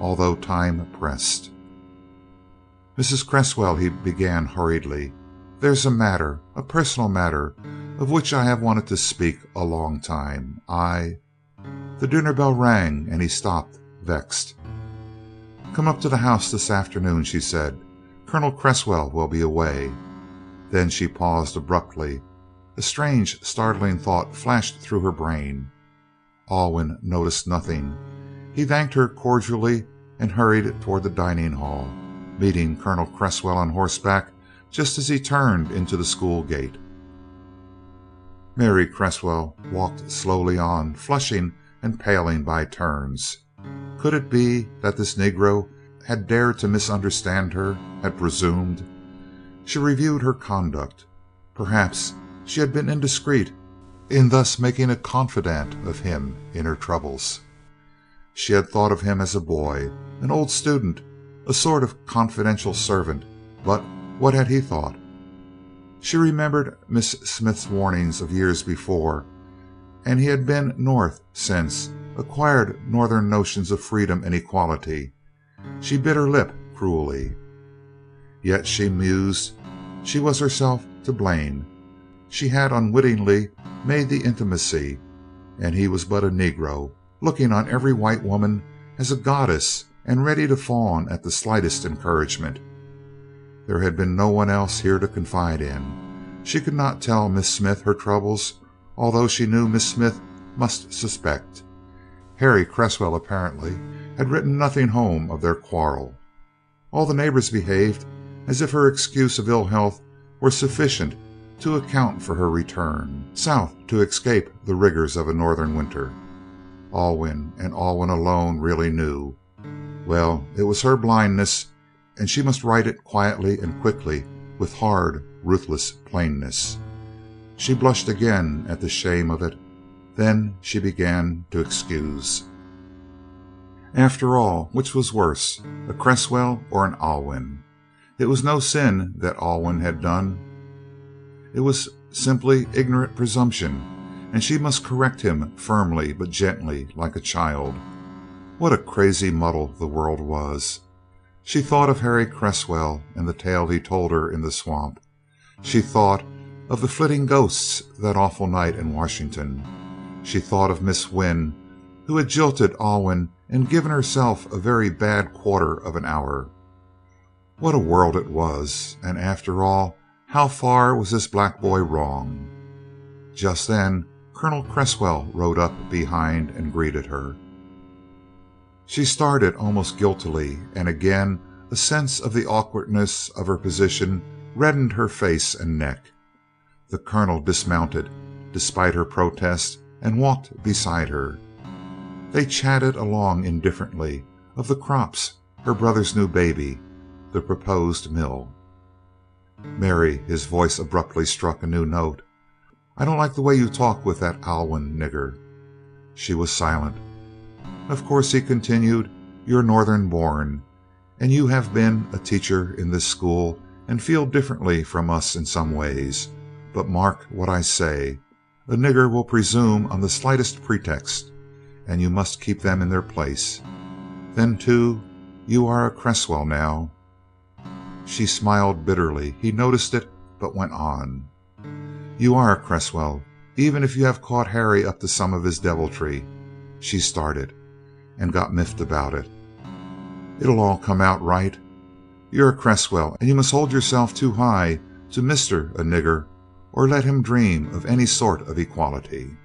although time pressed. "Mrs. Cresswell," he began hurriedly, "there's a matter, a personal matter, of which I have wanted to speak a long time. I " The dinner bell rang and he stopped, vexed. "Come up to the house this afternoon," she said. "Colonel Cresswell will be away." Then she paused abruptly. A strange, startling thought flashed through her brain. Alwyn noticed nothing. He thanked her cordially and hurried toward the dining hall meeting Colonel Cresswell on horseback just as he turned into the school gate. Mary Cresswell walked slowly on, flushing and paling by turns. Could it be that this Negro had dared to misunderstand her, had presumed? She reviewed her conduct. Perhaps she had been indiscreet in thus making a confidant of him in her troubles. She had thought of him as a boy, an old student a sort of confidential servant, but what had he thought? She remembered Miss Smith's warnings of years before, and he had been North since, acquired Northern notions of freedom and equality. She bit her lip cruelly. Yet, she mused, she was herself to blame. She had unwittingly made the intimacy, and he was but a Negro, looking on every white woman as a goddess and ready to fawn at the slightest encouragement. There had been no one else here to confide in. She could not tell Miss Smith her troubles, although she knew Miss Smith must suspect. Harry Cresswell apparently had written nothing home of their quarrel. All the neighbors behaved as if her excuse of ill health were sufficient to account for her return South to escape the rigors of a Northern winter. Alwyn and Alwyn alone really knew. Well, it was her blindness, and she must right it quietly and quickly with hard, ruthless plainness. She blushed again at the shame of it. Then she began to excuse. After all, which was worse, a Cresswell or an Alwyn? It was no sin that Alwyn had done. It was simply ignorant presumption, and she must correct him firmly but gently, like a child. What a crazy muddle the world was! She thought of Harry Cresswell and the tale he told her in the swamp. She thought of the flitting ghosts that awful night in Washington. She thought of Miss Wynn, who had jilted Alwyn and given herself a very bad quarter of an hour. What a world it was, and after all, how far was this black boy wrong? Just then Colonel Cresswell rode up behind and greeted her. She started almost guiltily, and again a sense of the awkwardness of her position reddened her face and neck. The Colonel dismounted, despite her protest, and walked beside her. They chatted along indifferently of the crops, her brother's new baby, the proposed mill. "Mary," his voice abruptly struck a new note, "I don't like the way you talk with that Alwyn nigger." She was silent. Of course," he continued, "you're Northern born, and you have been a teacher in this school and feel differently from us in some ways, but mark what I say a nigger will presume on the slightest pretext, and you must keep them in their place. Then, too, you are a Cresswell now." She smiled bitterly. He noticed it, but went on: "You are Cresswell, even if you have caught Harry up to some of his deviltry." She started and got miffed about it. "It'll all come out right. You're a Cresswell, and you must hold yourself too high to Mister a nigger or let him dream of any sort of equality."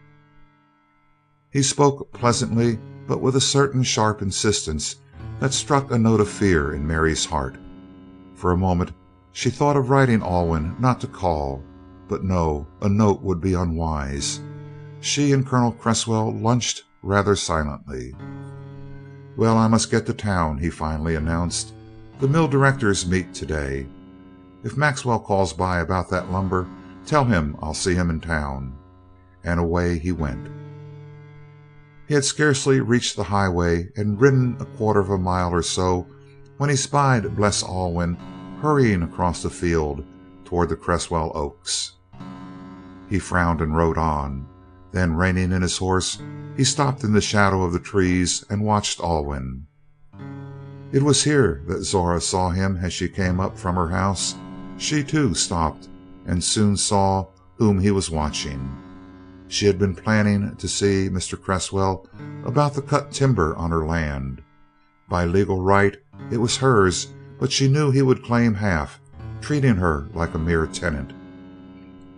He spoke pleasantly, but with a certain sharp insistence that struck a note of fear in Mary's heart. For a moment she thought of writing Alwyn not to call, but no, a note would be unwise. She and Colonel Cresswell lunched rather silently. "Well, I must get to town," he finally announced. "The mill directors meet today. If Maxwell calls by about that lumber, tell him I'll see him in town." And away he went. He had scarcely reached the highway and ridden a quarter of a mile or so when he spied Bles Alwyn hurrying across the field toward the Cresswell Oaks. He frowned and rode on. Then, reining in his horse, he stopped in the shadow of the trees and watched Alwyn. It was here that Zora saw him as she came up from her house. She, too, stopped and soon saw whom he was watching. She had been planning to see Mr. Cresswell about the cut timber on her land. By legal right it was hers, but she knew he would claim half, treating her like a mere tenant.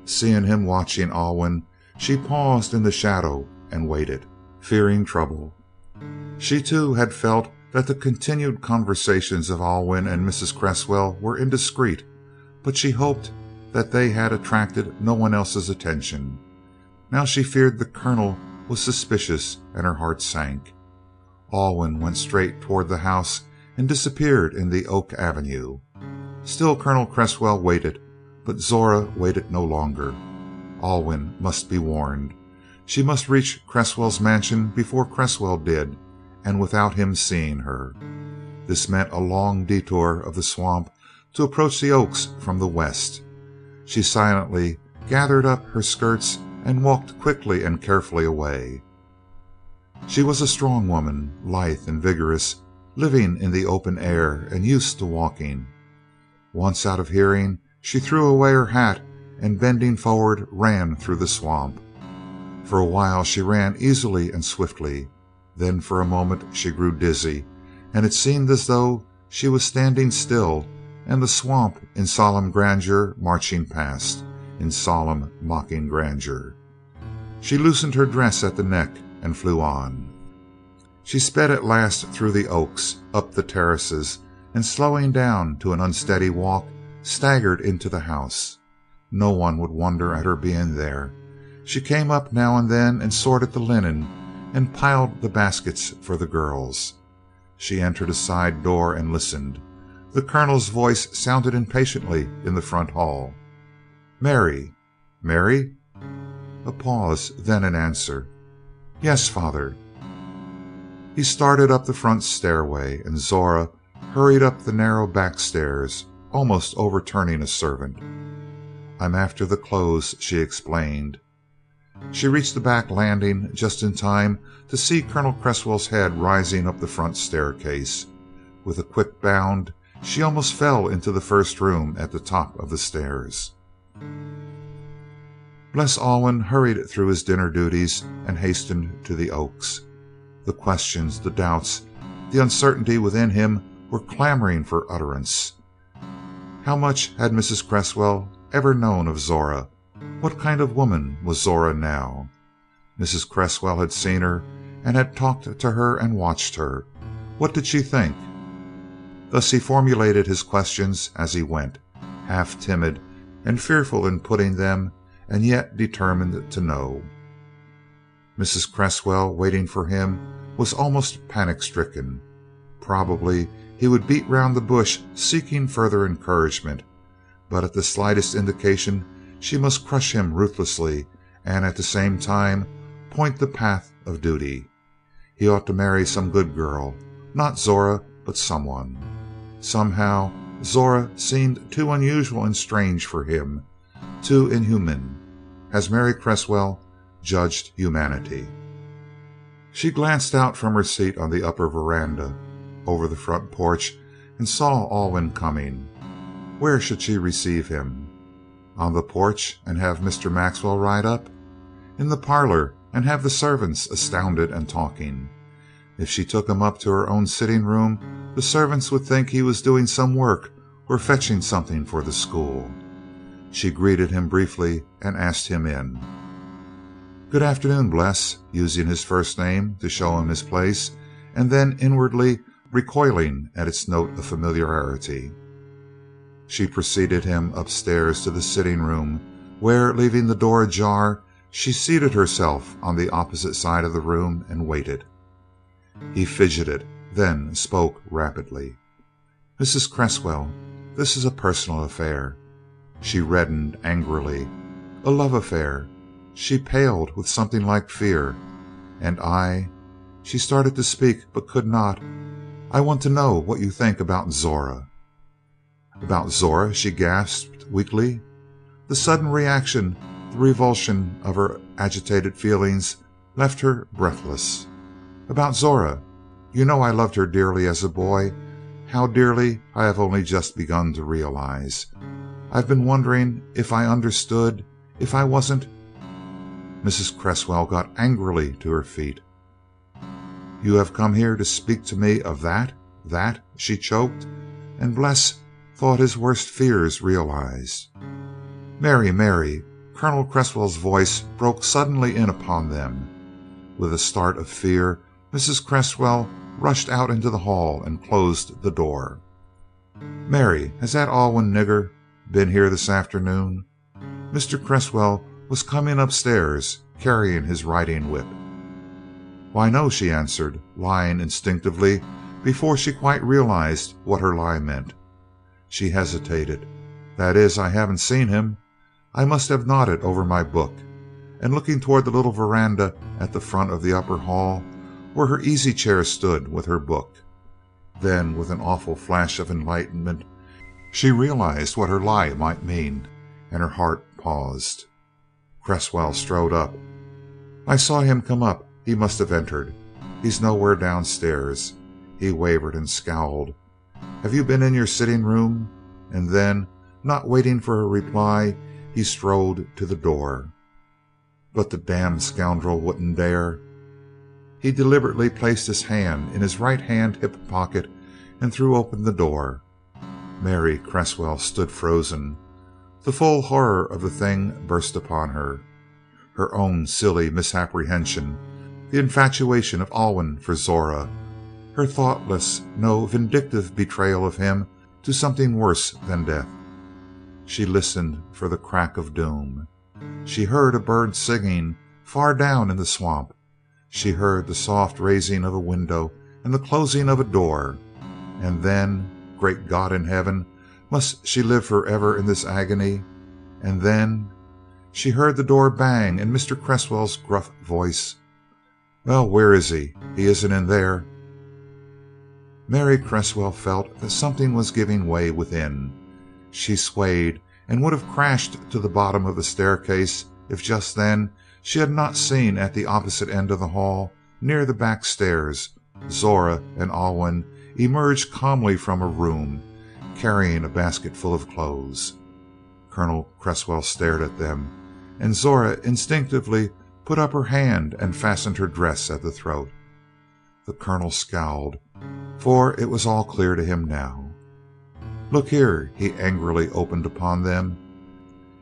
Seeing him watching Alwyn, she paused in the shadow and waited, fearing trouble. She too had felt that the continued conversations of Alwyn and Mrs. Cresswell were indiscreet, but she hoped that they had attracted no one else's attention. Now she feared the Colonel was suspicious and her heart sank. Alwyn went straight toward the house and disappeared in the oak avenue. Still Colonel Cresswell waited, but Zora waited no longer. Alwyn must be warned. She must reach Cresswell's mansion before Cresswell did, and without him seeing her. This meant a long detour of the swamp to approach the Oaks from the west. She silently gathered up her skirts and walked quickly and carefully away. She was a strong woman, lithe and vigorous, living in the open air and used to walking. Once out of hearing, she threw away her hat and bending forward ran through the swamp. For a while she ran easily and swiftly. Then for a moment she grew dizzy, and it seemed as though she was standing still and the swamp in solemn grandeur marching past in solemn, mocking grandeur. She loosened her dress at the neck and flew on. She sped at last through the oaks, up the terraces, and slowing down to an unsteady walk, staggered into the house. No one would wonder at her being there. She came up now and then and sorted the linen and piled the baskets for the girls. She entered a side door and listened. The Colonel's voice sounded impatiently in the front hall. Mary! Mary! A pause, then an answer. Yes, father. He started up the front stairway, and Zora hurried up the narrow back stairs, almost overturning a servant. I'm after the clothes, she explained. She reached the back landing just in time to see Colonel Cresswell's head rising up the front staircase. With a quick bound, she almost fell into the first room at the top of the stairs. Bles Alwyn hurried through his dinner duties and hastened to the Oaks. The questions, the doubts, the uncertainty within him were clamoring for utterance. How much had Mrs. Cresswell ever known of Zora? What kind of woman was Zora now? Mrs. Cresswell had seen her and had talked to her and watched her. What did she think? Thus he formulated his questions as he went, half timid and fearful in putting them and yet determined to know. Mrs. Cresswell, waiting for him, was almost panic stricken. Probably he would beat round the bush seeking further encouragement, but at the slightest indication she must crush him ruthlessly and at the same time point the path of duty. He ought to marry some good girl, not Zora, but someone. Somehow Zora seemed too unusual and strange for him, too inhuman, as Mary Cresswell judged humanity. She glanced out from her seat on the upper veranda over the front porch and saw Alwyn coming. Where should she receive him? On the porch and have Mr. Maxwell ride up? In the parlor and have the servants astounded and talking? If she took him up to her own sitting room, the servants would think he was doing some work or fetching something for the school. She greeted him briefly and asked him in. Good afternoon, Bles, using his first name to show him his place, and then inwardly recoiling at its note of familiarity. She preceded him upstairs to the sitting room, where, leaving the door ajar, she seated herself on the opposite side of the room and waited. He fidgeted, then spoke rapidly. Mrs. Cresswell, this is a personal affair. She reddened angrily. A love affair. She paled with something like fear. And I She started to speak, but could not. "I want to know what you think about Zora." "About Zora?" she gasped weakly. The sudden reaction, the revulsion of her agitated feelings, left her breathless. "About Zora. You know I loved her dearly as a boy how dearly I have only just begun to realize. I've been wondering if I understood if I wasn't Mrs. Cresswell got angrily to her feet. "You have come here to speak to me of that that?" she choked, and Bles thought his worst fears realized. "Mary, Mary!" Colonel Cresswell's voice broke suddenly in upon them. With a start of fear Mrs. Cresswell rushed out into the hall and closed the door. "Mary, has that Alwyn nigger been here this afternoon?" Mr. Cresswell was coming upstairs, carrying his riding whip. "Why, no," she answered, lying instinctively before she quite realized what her lie meant. She hesitated. "That is, I haven't seen him. I must have nodded over my book," and looking toward the little veranda at the front of the upper hall, where her easy chair stood with her book. Then, with an awful flash of enlightenment, she realized what her lie might mean, and her heart paused. Cresswell strode up. "I saw him come up. He must have entered. He's nowhere downstairs." He wavered and scowled. "Have you been in your sitting room?" And then, not waiting for a reply, he strode to the door. "But the damned scoundrel wouldn't dare He deliberately placed his hand in his right hand hip pocket and threw open the door. Mary Cresswell stood frozen. The full horror of the thing burst upon her. Her own silly misapprehension, the infatuation of Alwyn for Zora, her thoughtless, no, vindictive betrayal of him to something worse than death. She listened for the crack of doom. She heard a bird singing far down in the swamp. She heard the soft raising of a window and the closing of a door. And then great God in heaven! Must she live forever in this agony? And then she heard the door bang and Mr. Cresswell's gruff voice: "Well, where is he? He isn't in there." Mary Cresswell felt that something was giving way within. She swayed and would have crashed to the bottom of the staircase if just then she had not seen at the opposite end of the hall, near the back stairs, Zora and Alwyn emerge calmly from a room carrying a basket full of clothes. Colonel Cresswell stared at them, and Zora instinctively put up her hand and fastened her dress at the throat. The Colonel scowled, for it was all clear to him now. "Look here," he angrily opened upon them.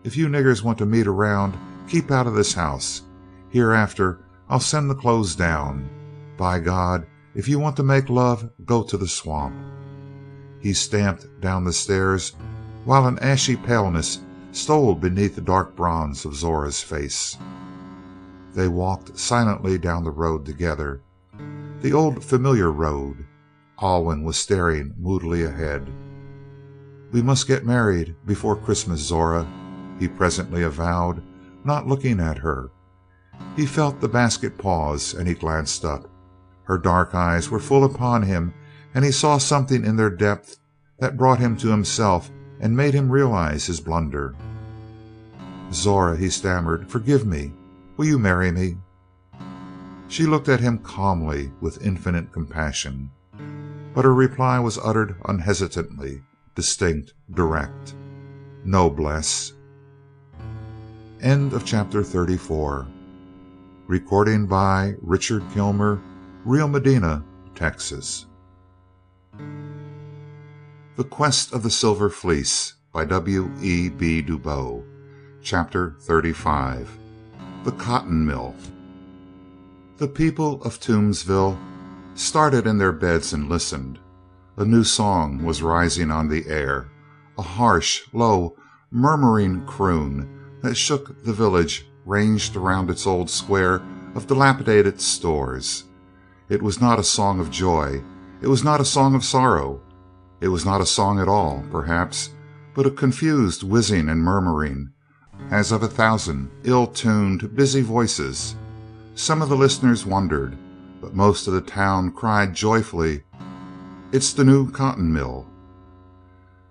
"If you niggers want to meet around, keep out of this house. Hereafter I'll send the clothes down. By God, if you want to make love, go to the swamp. He stamped down the stairs while an ashy paleness stole beneath the dark bronze of Zora's face. They walked silently down the road together the old familiar road. Alwyn was staring moodily ahead. "We must get married before Christmas, Zora," he presently avowed, not looking at her. He felt the basket pause, and he glanced up. Her dark eyes were full upon him and he saw something in their depth that brought him to himself and made him realize his blunder. "Zora," he stammered, "forgive me. Will you marry me?" She looked at him calmly, with infinite compassion. But her reply was uttered unhesitatingly, distinct, direct. "No, Bles." End of chapter 34. Recording by Richard Kilmer, Rio Medina, Texas. The Quest of the Silver Fleece by W. E. B. Du Bois Chapter 35 The Cotton Mill The people of Toomsville started in their beds and listened. A new song was rising on the air, a harsh, low, murmuring croon that shook the village ranged around its old square of dilapidated stores. It was not a song of joy, it was not a song of sorrow. It was not a song at all, perhaps, but a confused whizzing and murmuring, as of a thousand ill tuned, busy voices. Some of the listeners wondered, but most of the town cried joyfully, "It's the new cotton mill."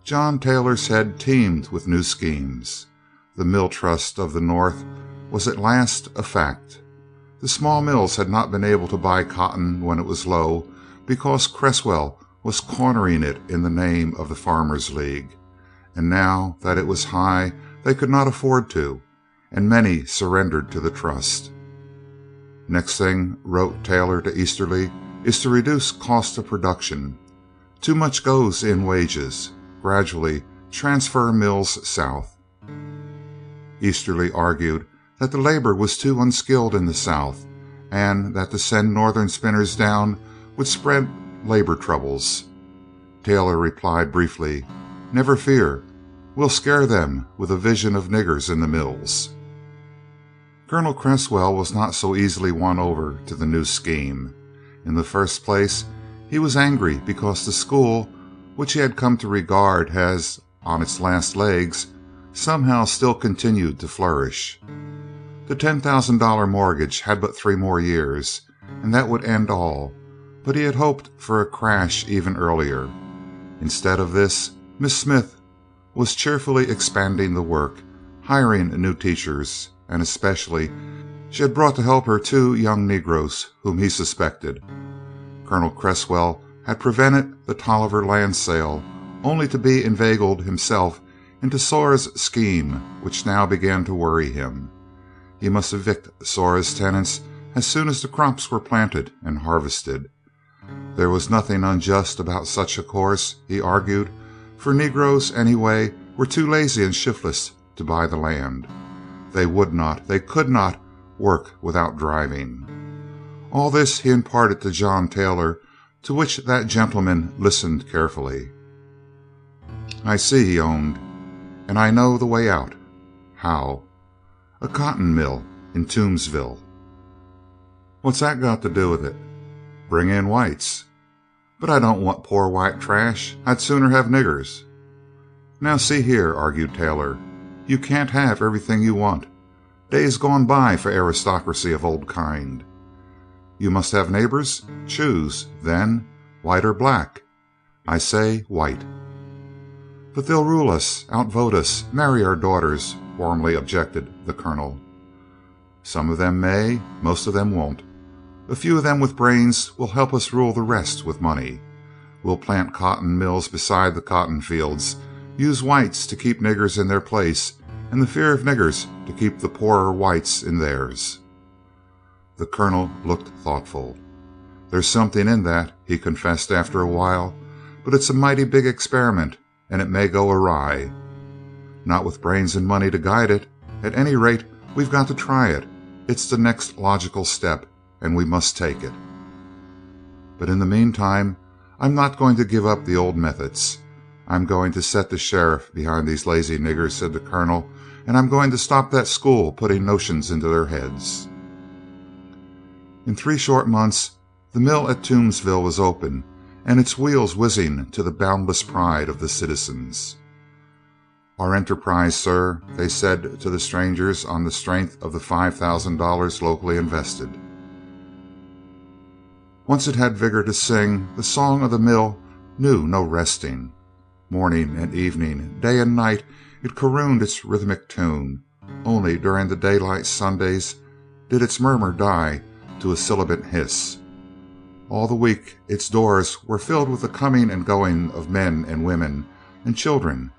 John Taylor's head teemed with new schemes. The mill trust of the North was at last a fact. The small mills had not been able to buy cotton when it was low because Cresswell was cornering it in the name of the Farmers League, and now that it was high they could not afford to, and many surrendered to the trust. "Next thing," wrote Taylor to Easterly, "is to reduce cost of production. Too much goes in wages. Gradually transfer mills south." Easterly argued that the labor was too unskilled in the South, and that to send Northern spinners down would spread labor troubles. Taylor replied briefly, "Never fear. We'll scare them with a vision of niggers in the mills." Colonel Cresswell was not so easily won over to the new scheme. In the first place, he was angry because the school, which he had come to regard as on its last legs, somehow still continued to flourish. The ten thousand dollar mortgage had but three more years, and that would end all, but he had hoped for a crash even earlier. Instead of this, Miss Smith was cheerfully expanding the work, hiring new teachers, and especially she had brought to help her two young Negroes whom he suspected. Colonel Cresswell had prevented the Tolliver land sale only to be inveigled himself into Zora's scheme which now began to worry him. He must evict Zora's tenants as soon as the crops were planted and harvested. There was nothing unjust about such a course, he argued, for Negroes, anyway, were too lazy and shiftless to buy the land. They would not, they could not, work without driving. All this he imparted to John Taylor, to which that gentleman listened carefully. "I see," he owned, "and I know the way out." "How?" "A cotton mill in Toomsville." "What's that got to do with it?" "Bring in whites." "But I don't want poor white trash. I'd sooner have niggers." "Now see here," argued Taylor. You can't have everything you want. Days gone by for aristocracy of old kind. You must have neighbors? Choose, then, white or black. I say white. But they'll rule us, outvote us, marry our daughters, warmly objected the Colonel. Some of them may, most of them won't. A few of them with brains will help us rule the rest with money. We'll plant cotton mills beside the cotton fields use whites to keep niggers in their place, and the fear of niggers to keep the poorer whites in theirs. The Colonel looked thoughtful. "There's something in that," he confessed after a while, "but it's a mighty big experiment, and it may go awry. Not with brains and money to guide it. At any rate, we've got to try it. It's the next logical step, and we must take it. But in the meantime, I'm not going to give up the old methods. I'm going to set the sheriff behind these lazy niggers," said the Colonel, "and I'm going to stop that school putting notions into their heads." In three short months the mill at Toomsville was open and its wheels whizzing to the boundless pride of the citizens. "Our enterprise, sir," they said to the strangers on the strength of the five thousand dollars locally invested. Once it had vigor to sing, the song of the mill knew no resting. Morning and evening, day and night, it crooned its rhythmic tune; only during the daylight Sundays did its murmur die to a sibilant hiss. All the week its doors were filled with the coming and going of men and women and children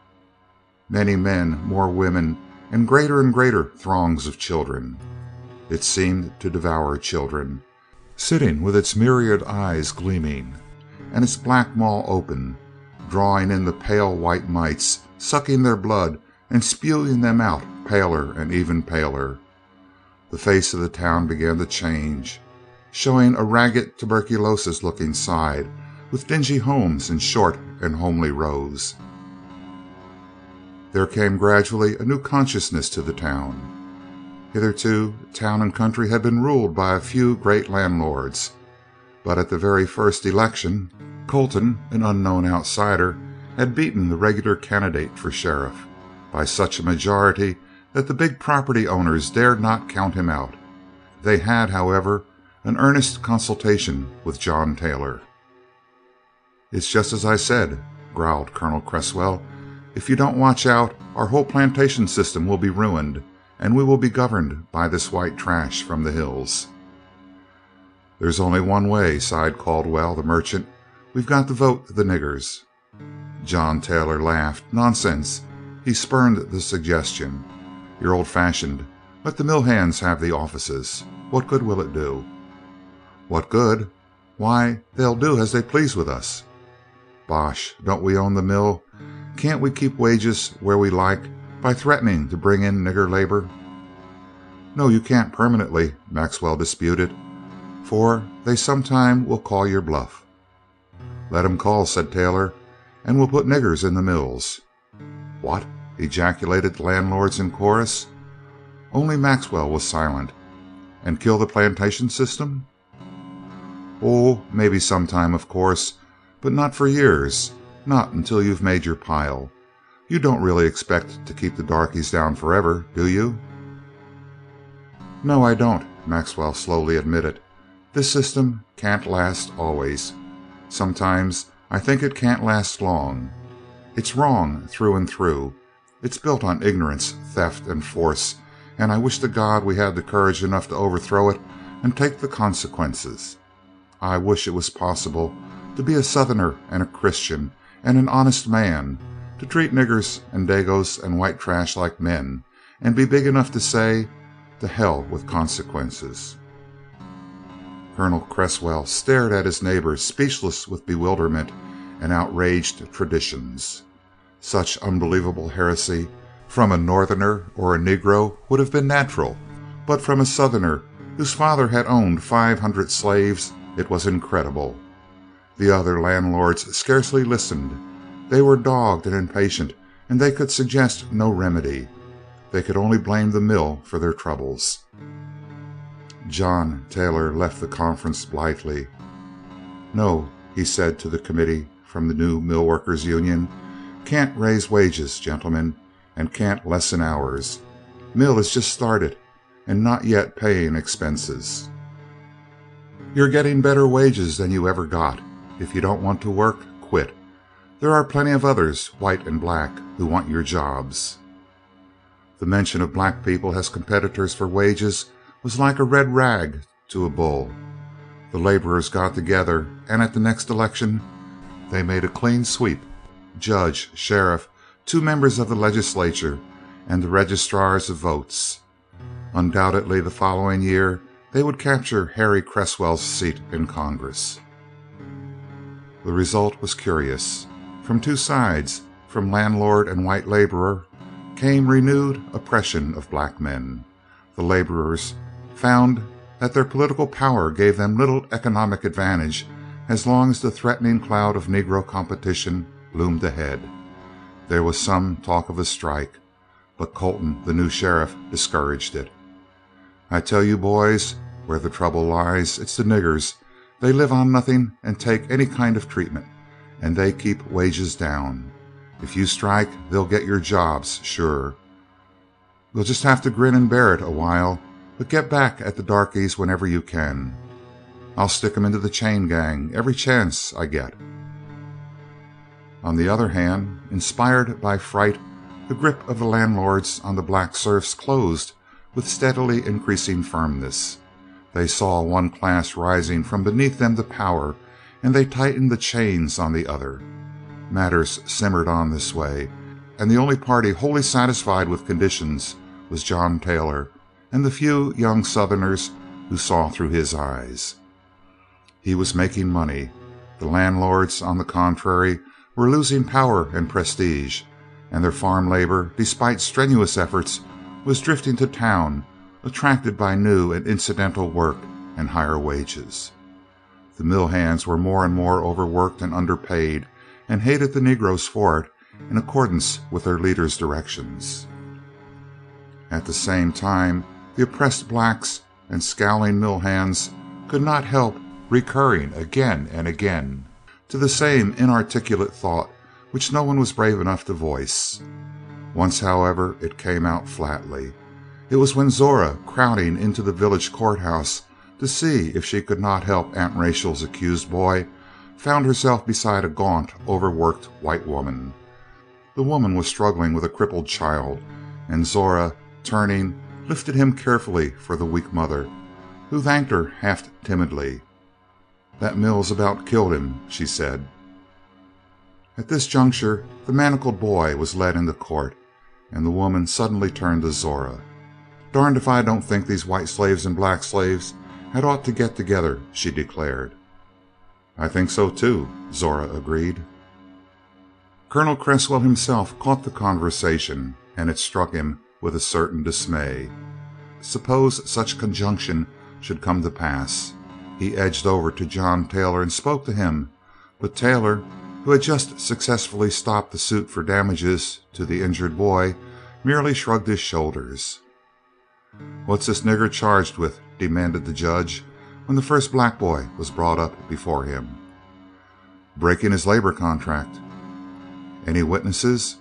many men, more women, and greater and greater throngs of children. It seemed to devour children, sitting with its myriad eyes gleaming, and its black maw open drawing in the pale white mites, sucking their blood and spewing them out paler and ever paler. The face of the town began to change, showing a ragged tuberculous looking side, with dingy homes in short and homely rows. There came gradually a new consciousness to the town. Hitherto town and country had been ruled by a few great landlords, but at the very first election Colton, an unknown outsider, had beaten the regular candidate for sheriff by such a majority that the big property owners dared not count him out. They had, however, an earnest consultation with John Taylor. "It's just as I said," growled Colonel Cresswell. "If you don't watch out our whole plantation system will be ruined, and we will be governed by this white trash from the hills." "There's only one way," sighed Caldwell, the merchant. "We've got to vote the niggers." John Taylor laughed. "Nonsense!" He spurned the suggestion. "You're old fashioned. Let the mill hands have the offices. What good will it do?" "What good? Why, they'll do as they please with us." "Bosh! Don't we own the mill? Can't we keep wages where we like by threatening to bring in nigger labor?" "No, you can't permanently," Maxwell disputed, "for they sometime will call your bluff." "Let 'em call," said Taylor, "and we'll put niggers in the mills." "What!" ejaculated the landlords in chorus. Only Maxwell was silent. "And kill the plantation system?" "Oh, maybe sometime, of course, but not for years not until you've made your pile. You don't really expect to keep the darkies down forever, do you?" "No, I don't," Maxwell slowly admitted. "This system can't last always. Sometimes I think it can't last long. It's wrong through and through. It's built on ignorance, theft, and force, and I wish to God we had the courage enough to overthrow it and take the consequences. I wish it was possible to be a Southerner and a Christian and an honest man, to treat niggers and dagoes and white trash like men, and be big enough to say, 'To hell with consequences.'" Colonel Cresswell stared at his neighbor, speechless with bewilderment and outraged traditions. Such unbelievable heresy from a Northerner or a Negro would have been natural, but from a Southerner whose father had owned five hundred slaves it was incredible. The other landlords scarcely listened. They were dogged and impatient, and they could suggest no remedy. They could only blame the mill for their troubles. John Taylor left the conference blithely. "No," he said to the committee from the new Mill Workers Union, "can't raise wages, gentlemen, and can't lessen hours. Mill is just started, and not yet paying expenses. You're getting better wages than you ever got. If you don't want to work, quit. There are plenty of others, white and black, who want your jobs." The mention of black people as competitors for wages was like a red rag to a bull. The laborers got together, and at the next election they made a clean sweep. Judge, sheriff, two members of the legislature, and the registrars of votes. Undoubtedly the following year they would capture Harry Cresswell's seat in Congress. The result was curious. From two sides, from landlord and white laborer, came renewed oppression of black men. The laborers found that their political power gave them little economic advantage as long as the threatening cloud of Negro competition loomed ahead. There was some talk of a strike, but Colton, the new sheriff, discouraged it. "I tell you, boys, where the trouble lies. It's the niggers. They live on nothing and take any kind of treatment, and they keep wages down. If you strike they'll get your jobs, sure. We'll just have to grin and bear it a while, but get back at the darkies whenever you can. I'll stick 'em into the chain gang every chance I get." On the other hand, inspired by fright, the grip of the landlords on the black serfs closed with steadily increasing firmness. They saw one class rising from beneath them to power, and they tightened the chains on the other. Matters simmered on this way, and the only party wholly satisfied with conditions was John Taylor and the few young Southerners who saw through his eyes. He was making money. The landlords, on the contrary, were losing power and prestige, and their farm labor, despite strenuous efforts, was drifting to town attracted by new and incidental work and higher wages. The mill hands were more and more overworked and underpaid, and hated the Negroes for it, in accordance with their leaders' directions. At the same time, the oppressed blacks and scowling mill hands could not help recurring again and again to the same inarticulate thought which no one was brave enough to voice. Once, however, it came out flatly. It was when Zora, crowding into the village courthouse to see if she could not help Aunt Rachel's accused boy, found herself beside a gaunt, overworked white woman. The woman was struggling with a crippled child, and Zora, turning, lifted him carefully for the weak mother, who thanked her half timidly. "That mill's about killed him," she said. At this juncture the manacled boy was led into court, and the woman suddenly turned to Zora. "Darned if I don't think these white slaves and black slaves had ought to get together," she declared. "I think so, too," Zora agreed. Colonel Cresswell himself caught the conversation, and it struck him with a certain dismay. Suppose such conjunction should come to pass. He edged over to John Taylor and spoke to him, but Taylor, who had just successfully stopped the suit for damages to the injured boy, merely shrugged his shoulders. "What's this nigger charged with?" demanded the judge, when the first black boy was brought up before him. "Breaking his labor contract." "Any witnesses?"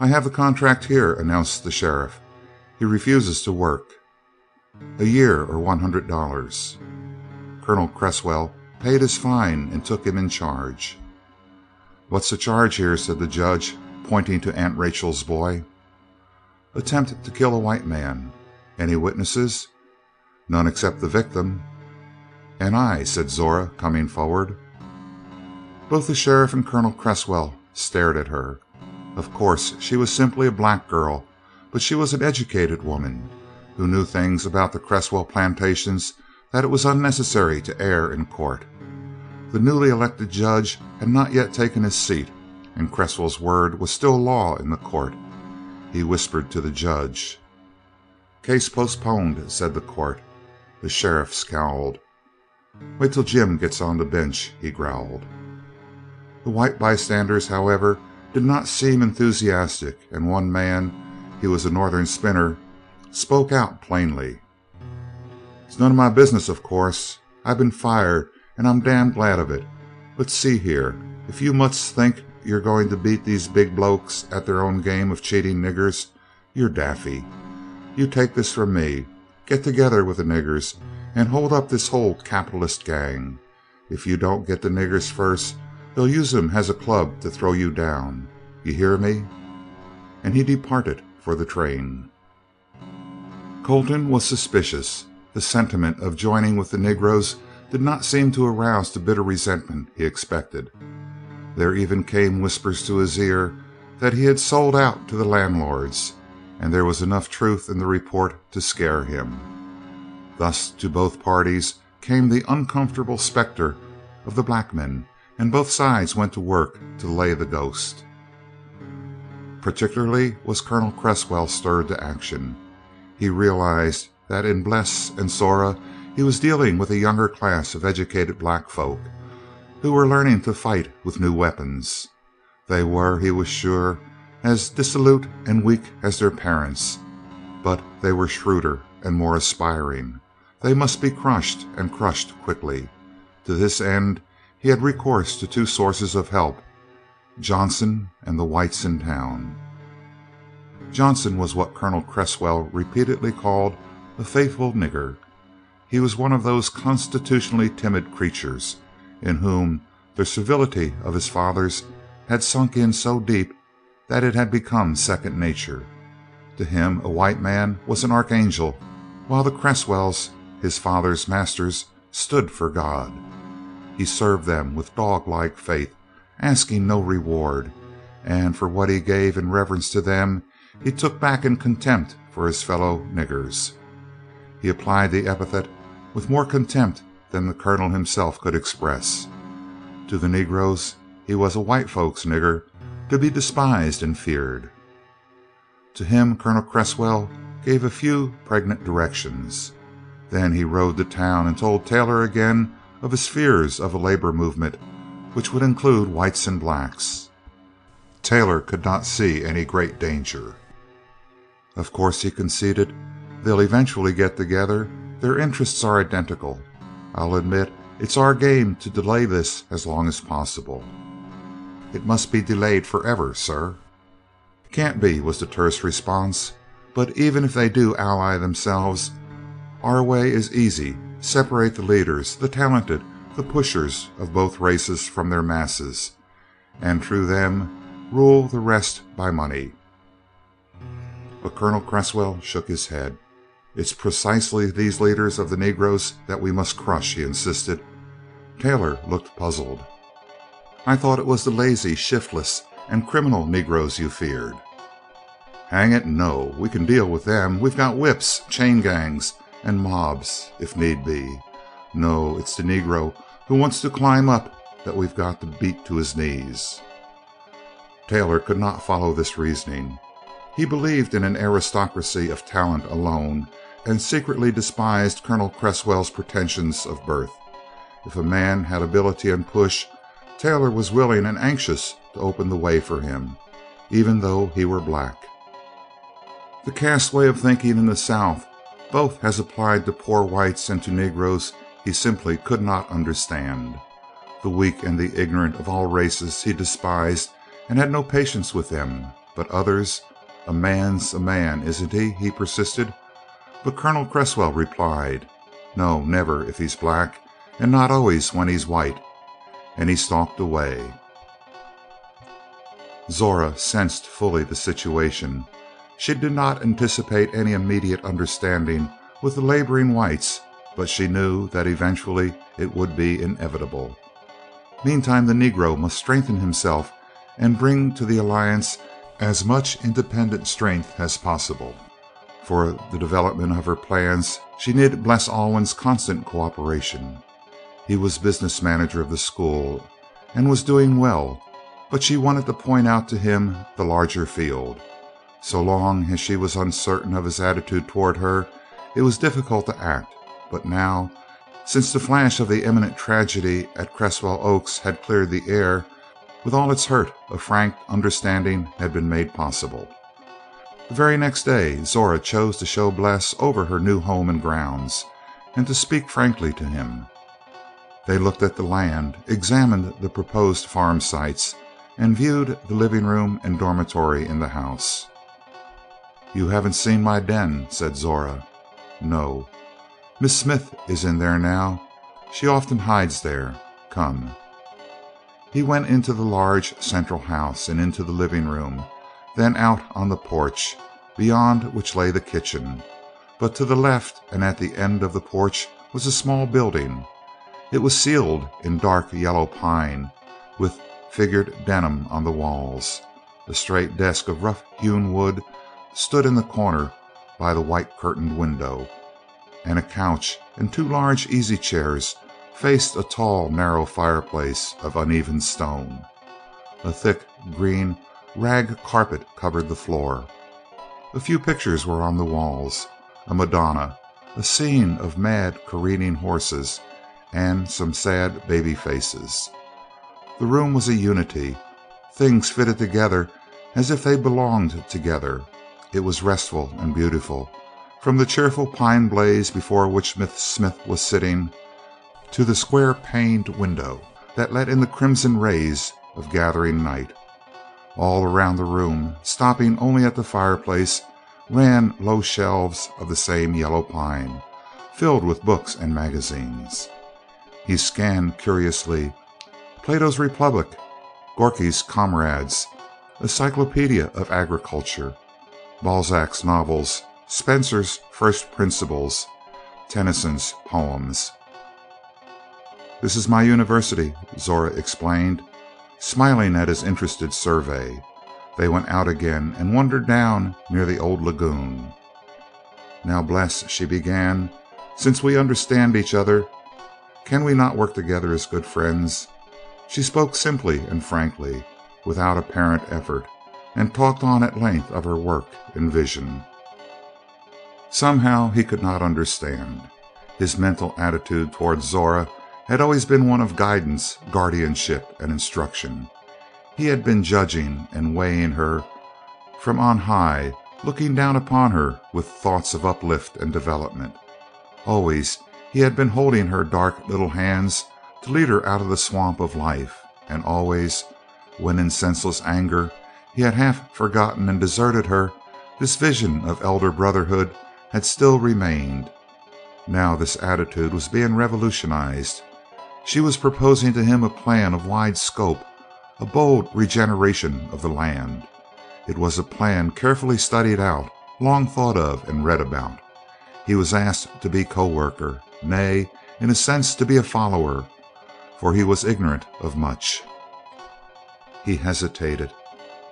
"I have the contract here," announced the sheriff. "He refuses to work." "A year or one hundred dollars." Colonel Cresswell paid his fine and took him in charge. "What's the charge here?" said the judge, pointing to Aunt Rachel's boy. "Attempt to kill a white man. Any witnesses?" "None except the victim." "And I," said Zora, coming forward. Both the sheriff and Colonel Cresswell stared at her. Of course she was simply a black girl, but she was an educated woman, who knew things about the Cresswell plantations that it was unnecessary to air in court. The newly elected judge had not yet taken his seat, and Cresswell's word was still law in the court. He whispered to the judge. "Case postponed," said the court. The sheriff scowled. "Wait till Jim gets on the bench," he growled. The white bystanders, however, did not seem enthusiastic, and one man he was a Northern spinner spoke out plainly. "It's none of my business, of course. I've been fired and I'm damned glad of it. But see here, if you mutts think you're going to beat these big blokes at their own game of cheating niggers, you're daffy. You take this from me get together with the niggers and hold up this whole capitalist gang. If you don't get the niggers first, they'll use 'em as a club to throw you down. You hear me?" And he departed for the train. Colton was suspicious. The sentiment of joining with the Negroes did not seem to arouse the bitter resentment he expected. There even came whispers to his ear that he had sold out to the landlords, and there was enough truth in the report to scare him. Thus to both parties came the uncomfortable specter of the black men, and both sides went to work to lay the ghost. Particularly was Colonel Cresswell stirred to action. He realized that in Bles and Zora he was dealing with a younger class of educated black folk, who were learning to fight with new weapons. They were, he was sure, as dissolute and weak as their parents, but they were shrewder and more aspiring. They must be crushed, and crushed quickly. To this end he had recourse to two sources of help Johnson and the whites in town. Johnson was what Colonel Cresswell repeatedly called a faithful nigger. He was one of those constitutionally timid creatures in whom the servility of his fathers had sunk in so deep that it had become second nature. To him a white man was an archangel, while the Cresswells, his father's masters, stood for God. He served them with dog like faith, asking no reward, and for what he gave in reverence to them he took back in contempt for his fellow niggers. He applied the epithet with more contempt than the Colonel himself could express. To the Negroes he was a white folk's nigger, to be despised and feared. To him Colonel Cresswell gave a few pregnant directions. Then he rode to town and told Taylor again of his fears of a labor movement which would include whites and blacks. Taylor could not see any great danger. Of course, he conceded, they'll eventually get together their interests are identical. I'll admit it's our game to delay this as long as possible." "It must be delayed forever, sir." "Can't be," was the terse response. "But even if they do ally themselves, our way is easy separate the leaders, the talented, the pushers of both races from their masses, and through them rule the rest by money. But Colonel Cresswell shook his head. "It's precisely these leaders of the Negroes that we must crush," he insisted. Taylor looked puzzled. "I thought it was the lazy, shiftless, and criminal Negroes you feared." "Hang it, no. We can deal with them. We've got whips, chain gangs, and mobs, if need be. No, it's the Negro who wants to climb up that we've got to beat to his knees." Taylor could not follow this reasoning. He believed in an aristocracy of talent alone, and secretly despised Colonel Cresswell's pretensions of birth. If a man had ability and push, Taylor was willing and anxious to open the way for him, even though he were black. The caste way of thinking in the South, both as applied to poor whites and to Negroes, he simply could not understand. The weak and the ignorant of all races he despised and had no patience with them, but others a man's a man, isn't he?" he persisted. But Colonel Cresswell replied: "No, never, if he's black, and not always when he's white," and he stalked away. Zora sensed fully the situation. She did not anticipate any immediate understanding with the laboring whites, but she knew that eventually it would be inevitable. Meantime the Negro must strengthen himself and bring to the alliance as much independent strength as possible. For the development of her plans she needed Bles Alwyn's constant cooperation. He was business manager of the school and was doing well, but she wanted to point out to him the larger field. So long as she was uncertain of his attitude toward her, it was difficult to act, but now, since the flash of the imminent tragedy at Cresswell Oaks had cleared the air, with all its hurt, a frank understanding had been made possible. The very next day Zora chose to show Bles over her new home and grounds, and to speak frankly to him. They looked at the land, examined the proposed farm sites, and viewed the living room and dormitory in the house. "You haven't seen my den," said Zora. "No." "Miss Smith is in there now. She often hides there. Come." He went into the large central house and into the living room, then out on the porch, beyond which lay the kitchen. But to the left and at the end of the porch was a small building. It was ceiled in dark yellow pine, with figured denim on the walls. A straight desk of rough hewn wood stood in the corner by the white curtained window, and a couch and two large easy chairs faced a tall, narrow fireplace of uneven stone. A thick green rag carpet covered the floor. A few pictures were on the walls a Madonna, a scene of mad careering horses, and some sad baby faces. The room was a unity. Things fitted together as if they belonged together. It was restful and beautiful. From the cheerful pine blaze before which Miss Smith was sitting to the square paned window that let in the crimson rays of gathering night. All around the room, stopping only at the fireplace, ran low shelves of the same yellow pine, filled with books and magazines. He scanned curiously Plato's Republic, Gorky's Comrades, a Cyclopedia of Agriculture, Balzac's novels, Spencer's First Principles, Tennyson's poems. "This is my university," Zora explained, smiling at his interested survey. They went out again and wandered down near the old lagoon. "Now, Bles," she began, "since we understand each other, can we not work together as good friends?" She spoke simply and frankly, without apparent effort, and talked on at length of her work and vision. Somehow he could not understand. His mental attitude toward Zora had always been one of guidance, guardianship, and instruction. He had been judging and weighing her from on high, looking down upon her with thoughts of uplift and development. Always he had been holding her dark little hands to lead her out of the swamp of life, and always, when in senseless anger he had half forgotten and deserted her, this vision of elder brotherhood had still remained. Now this attitude was being revolutionized. She was proposing to him a plan of wide scope, a bold regeneration of the land. It was a plan carefully studied out, long thought of and read about. He was asked to be co worker, nay, in a sense to be a follower, for he was ignorant of much. He hesitated.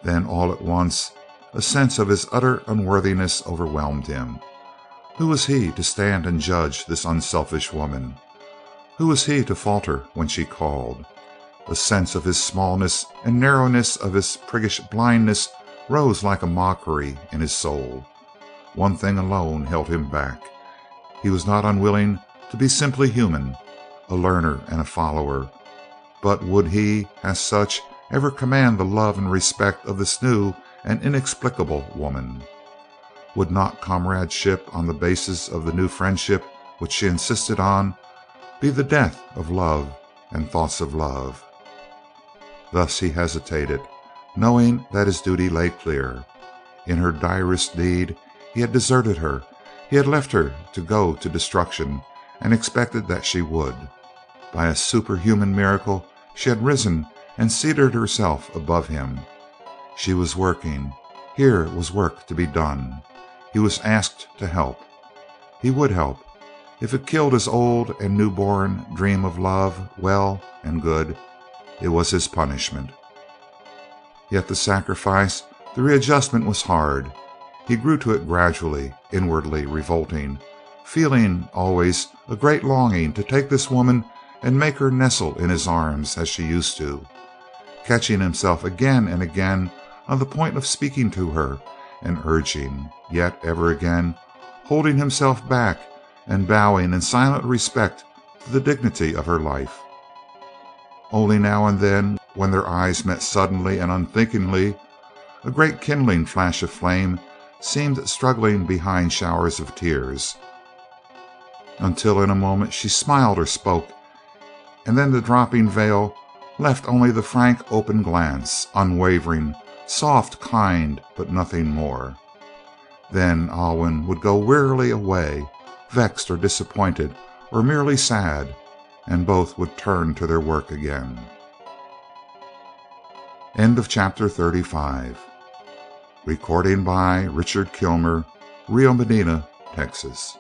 Then all at once a sense of his utter unworthiness overwhelmed him. Who was he to stand and judge this unselfish woman? Who was he to falter when she called? A sense of his smallness and narrowness of his priggish blindness rose like a mockery in his soul. One thing alone held him back. He was not unwilling to be simply human, a learner and a follower, but would he, as such, ever command the love and respect of this new and inexplicable woman? Would not comradeship on the basis of the new friendship which she insisted on be the death of love and thoughts of love? Thus he hesitated, knowing that his duty lay clear. In her direst need he had deserted her; he had left her to go to destruction and expected that she would. By a superhuman miracle she had risen and seated herself above him. She was working. Here was work to be done. He was asked to help. He would help. If it killed his old and new born dream of love, well and good. It was his punishment. Yet the sacrifice, the readjustment was hard. He grew to it gradually, inwardly revolting, feeling always a great longing to take this woman and make her nestle in his arms as she used to, catching himself again and again on the point of speaking to her and urging, yet ever again holding himself back and bowing in silent respect to the dignity of her life. Only now and then, when their eyes met suddenly and unthinkingly, a great kindling flash of flame seemed struggling behind showers of tears, until in a moment she smiled or spoke, and then the dropping veil left only the frank open glance, unwavering, soft, kind, but nothing more. Then Alwyn would go wearily away, vexed or disappointed or merely sad, and both would turn to their work again. End of chapter 35. Recording by Richard Kilmer, Rio Medina, Texas.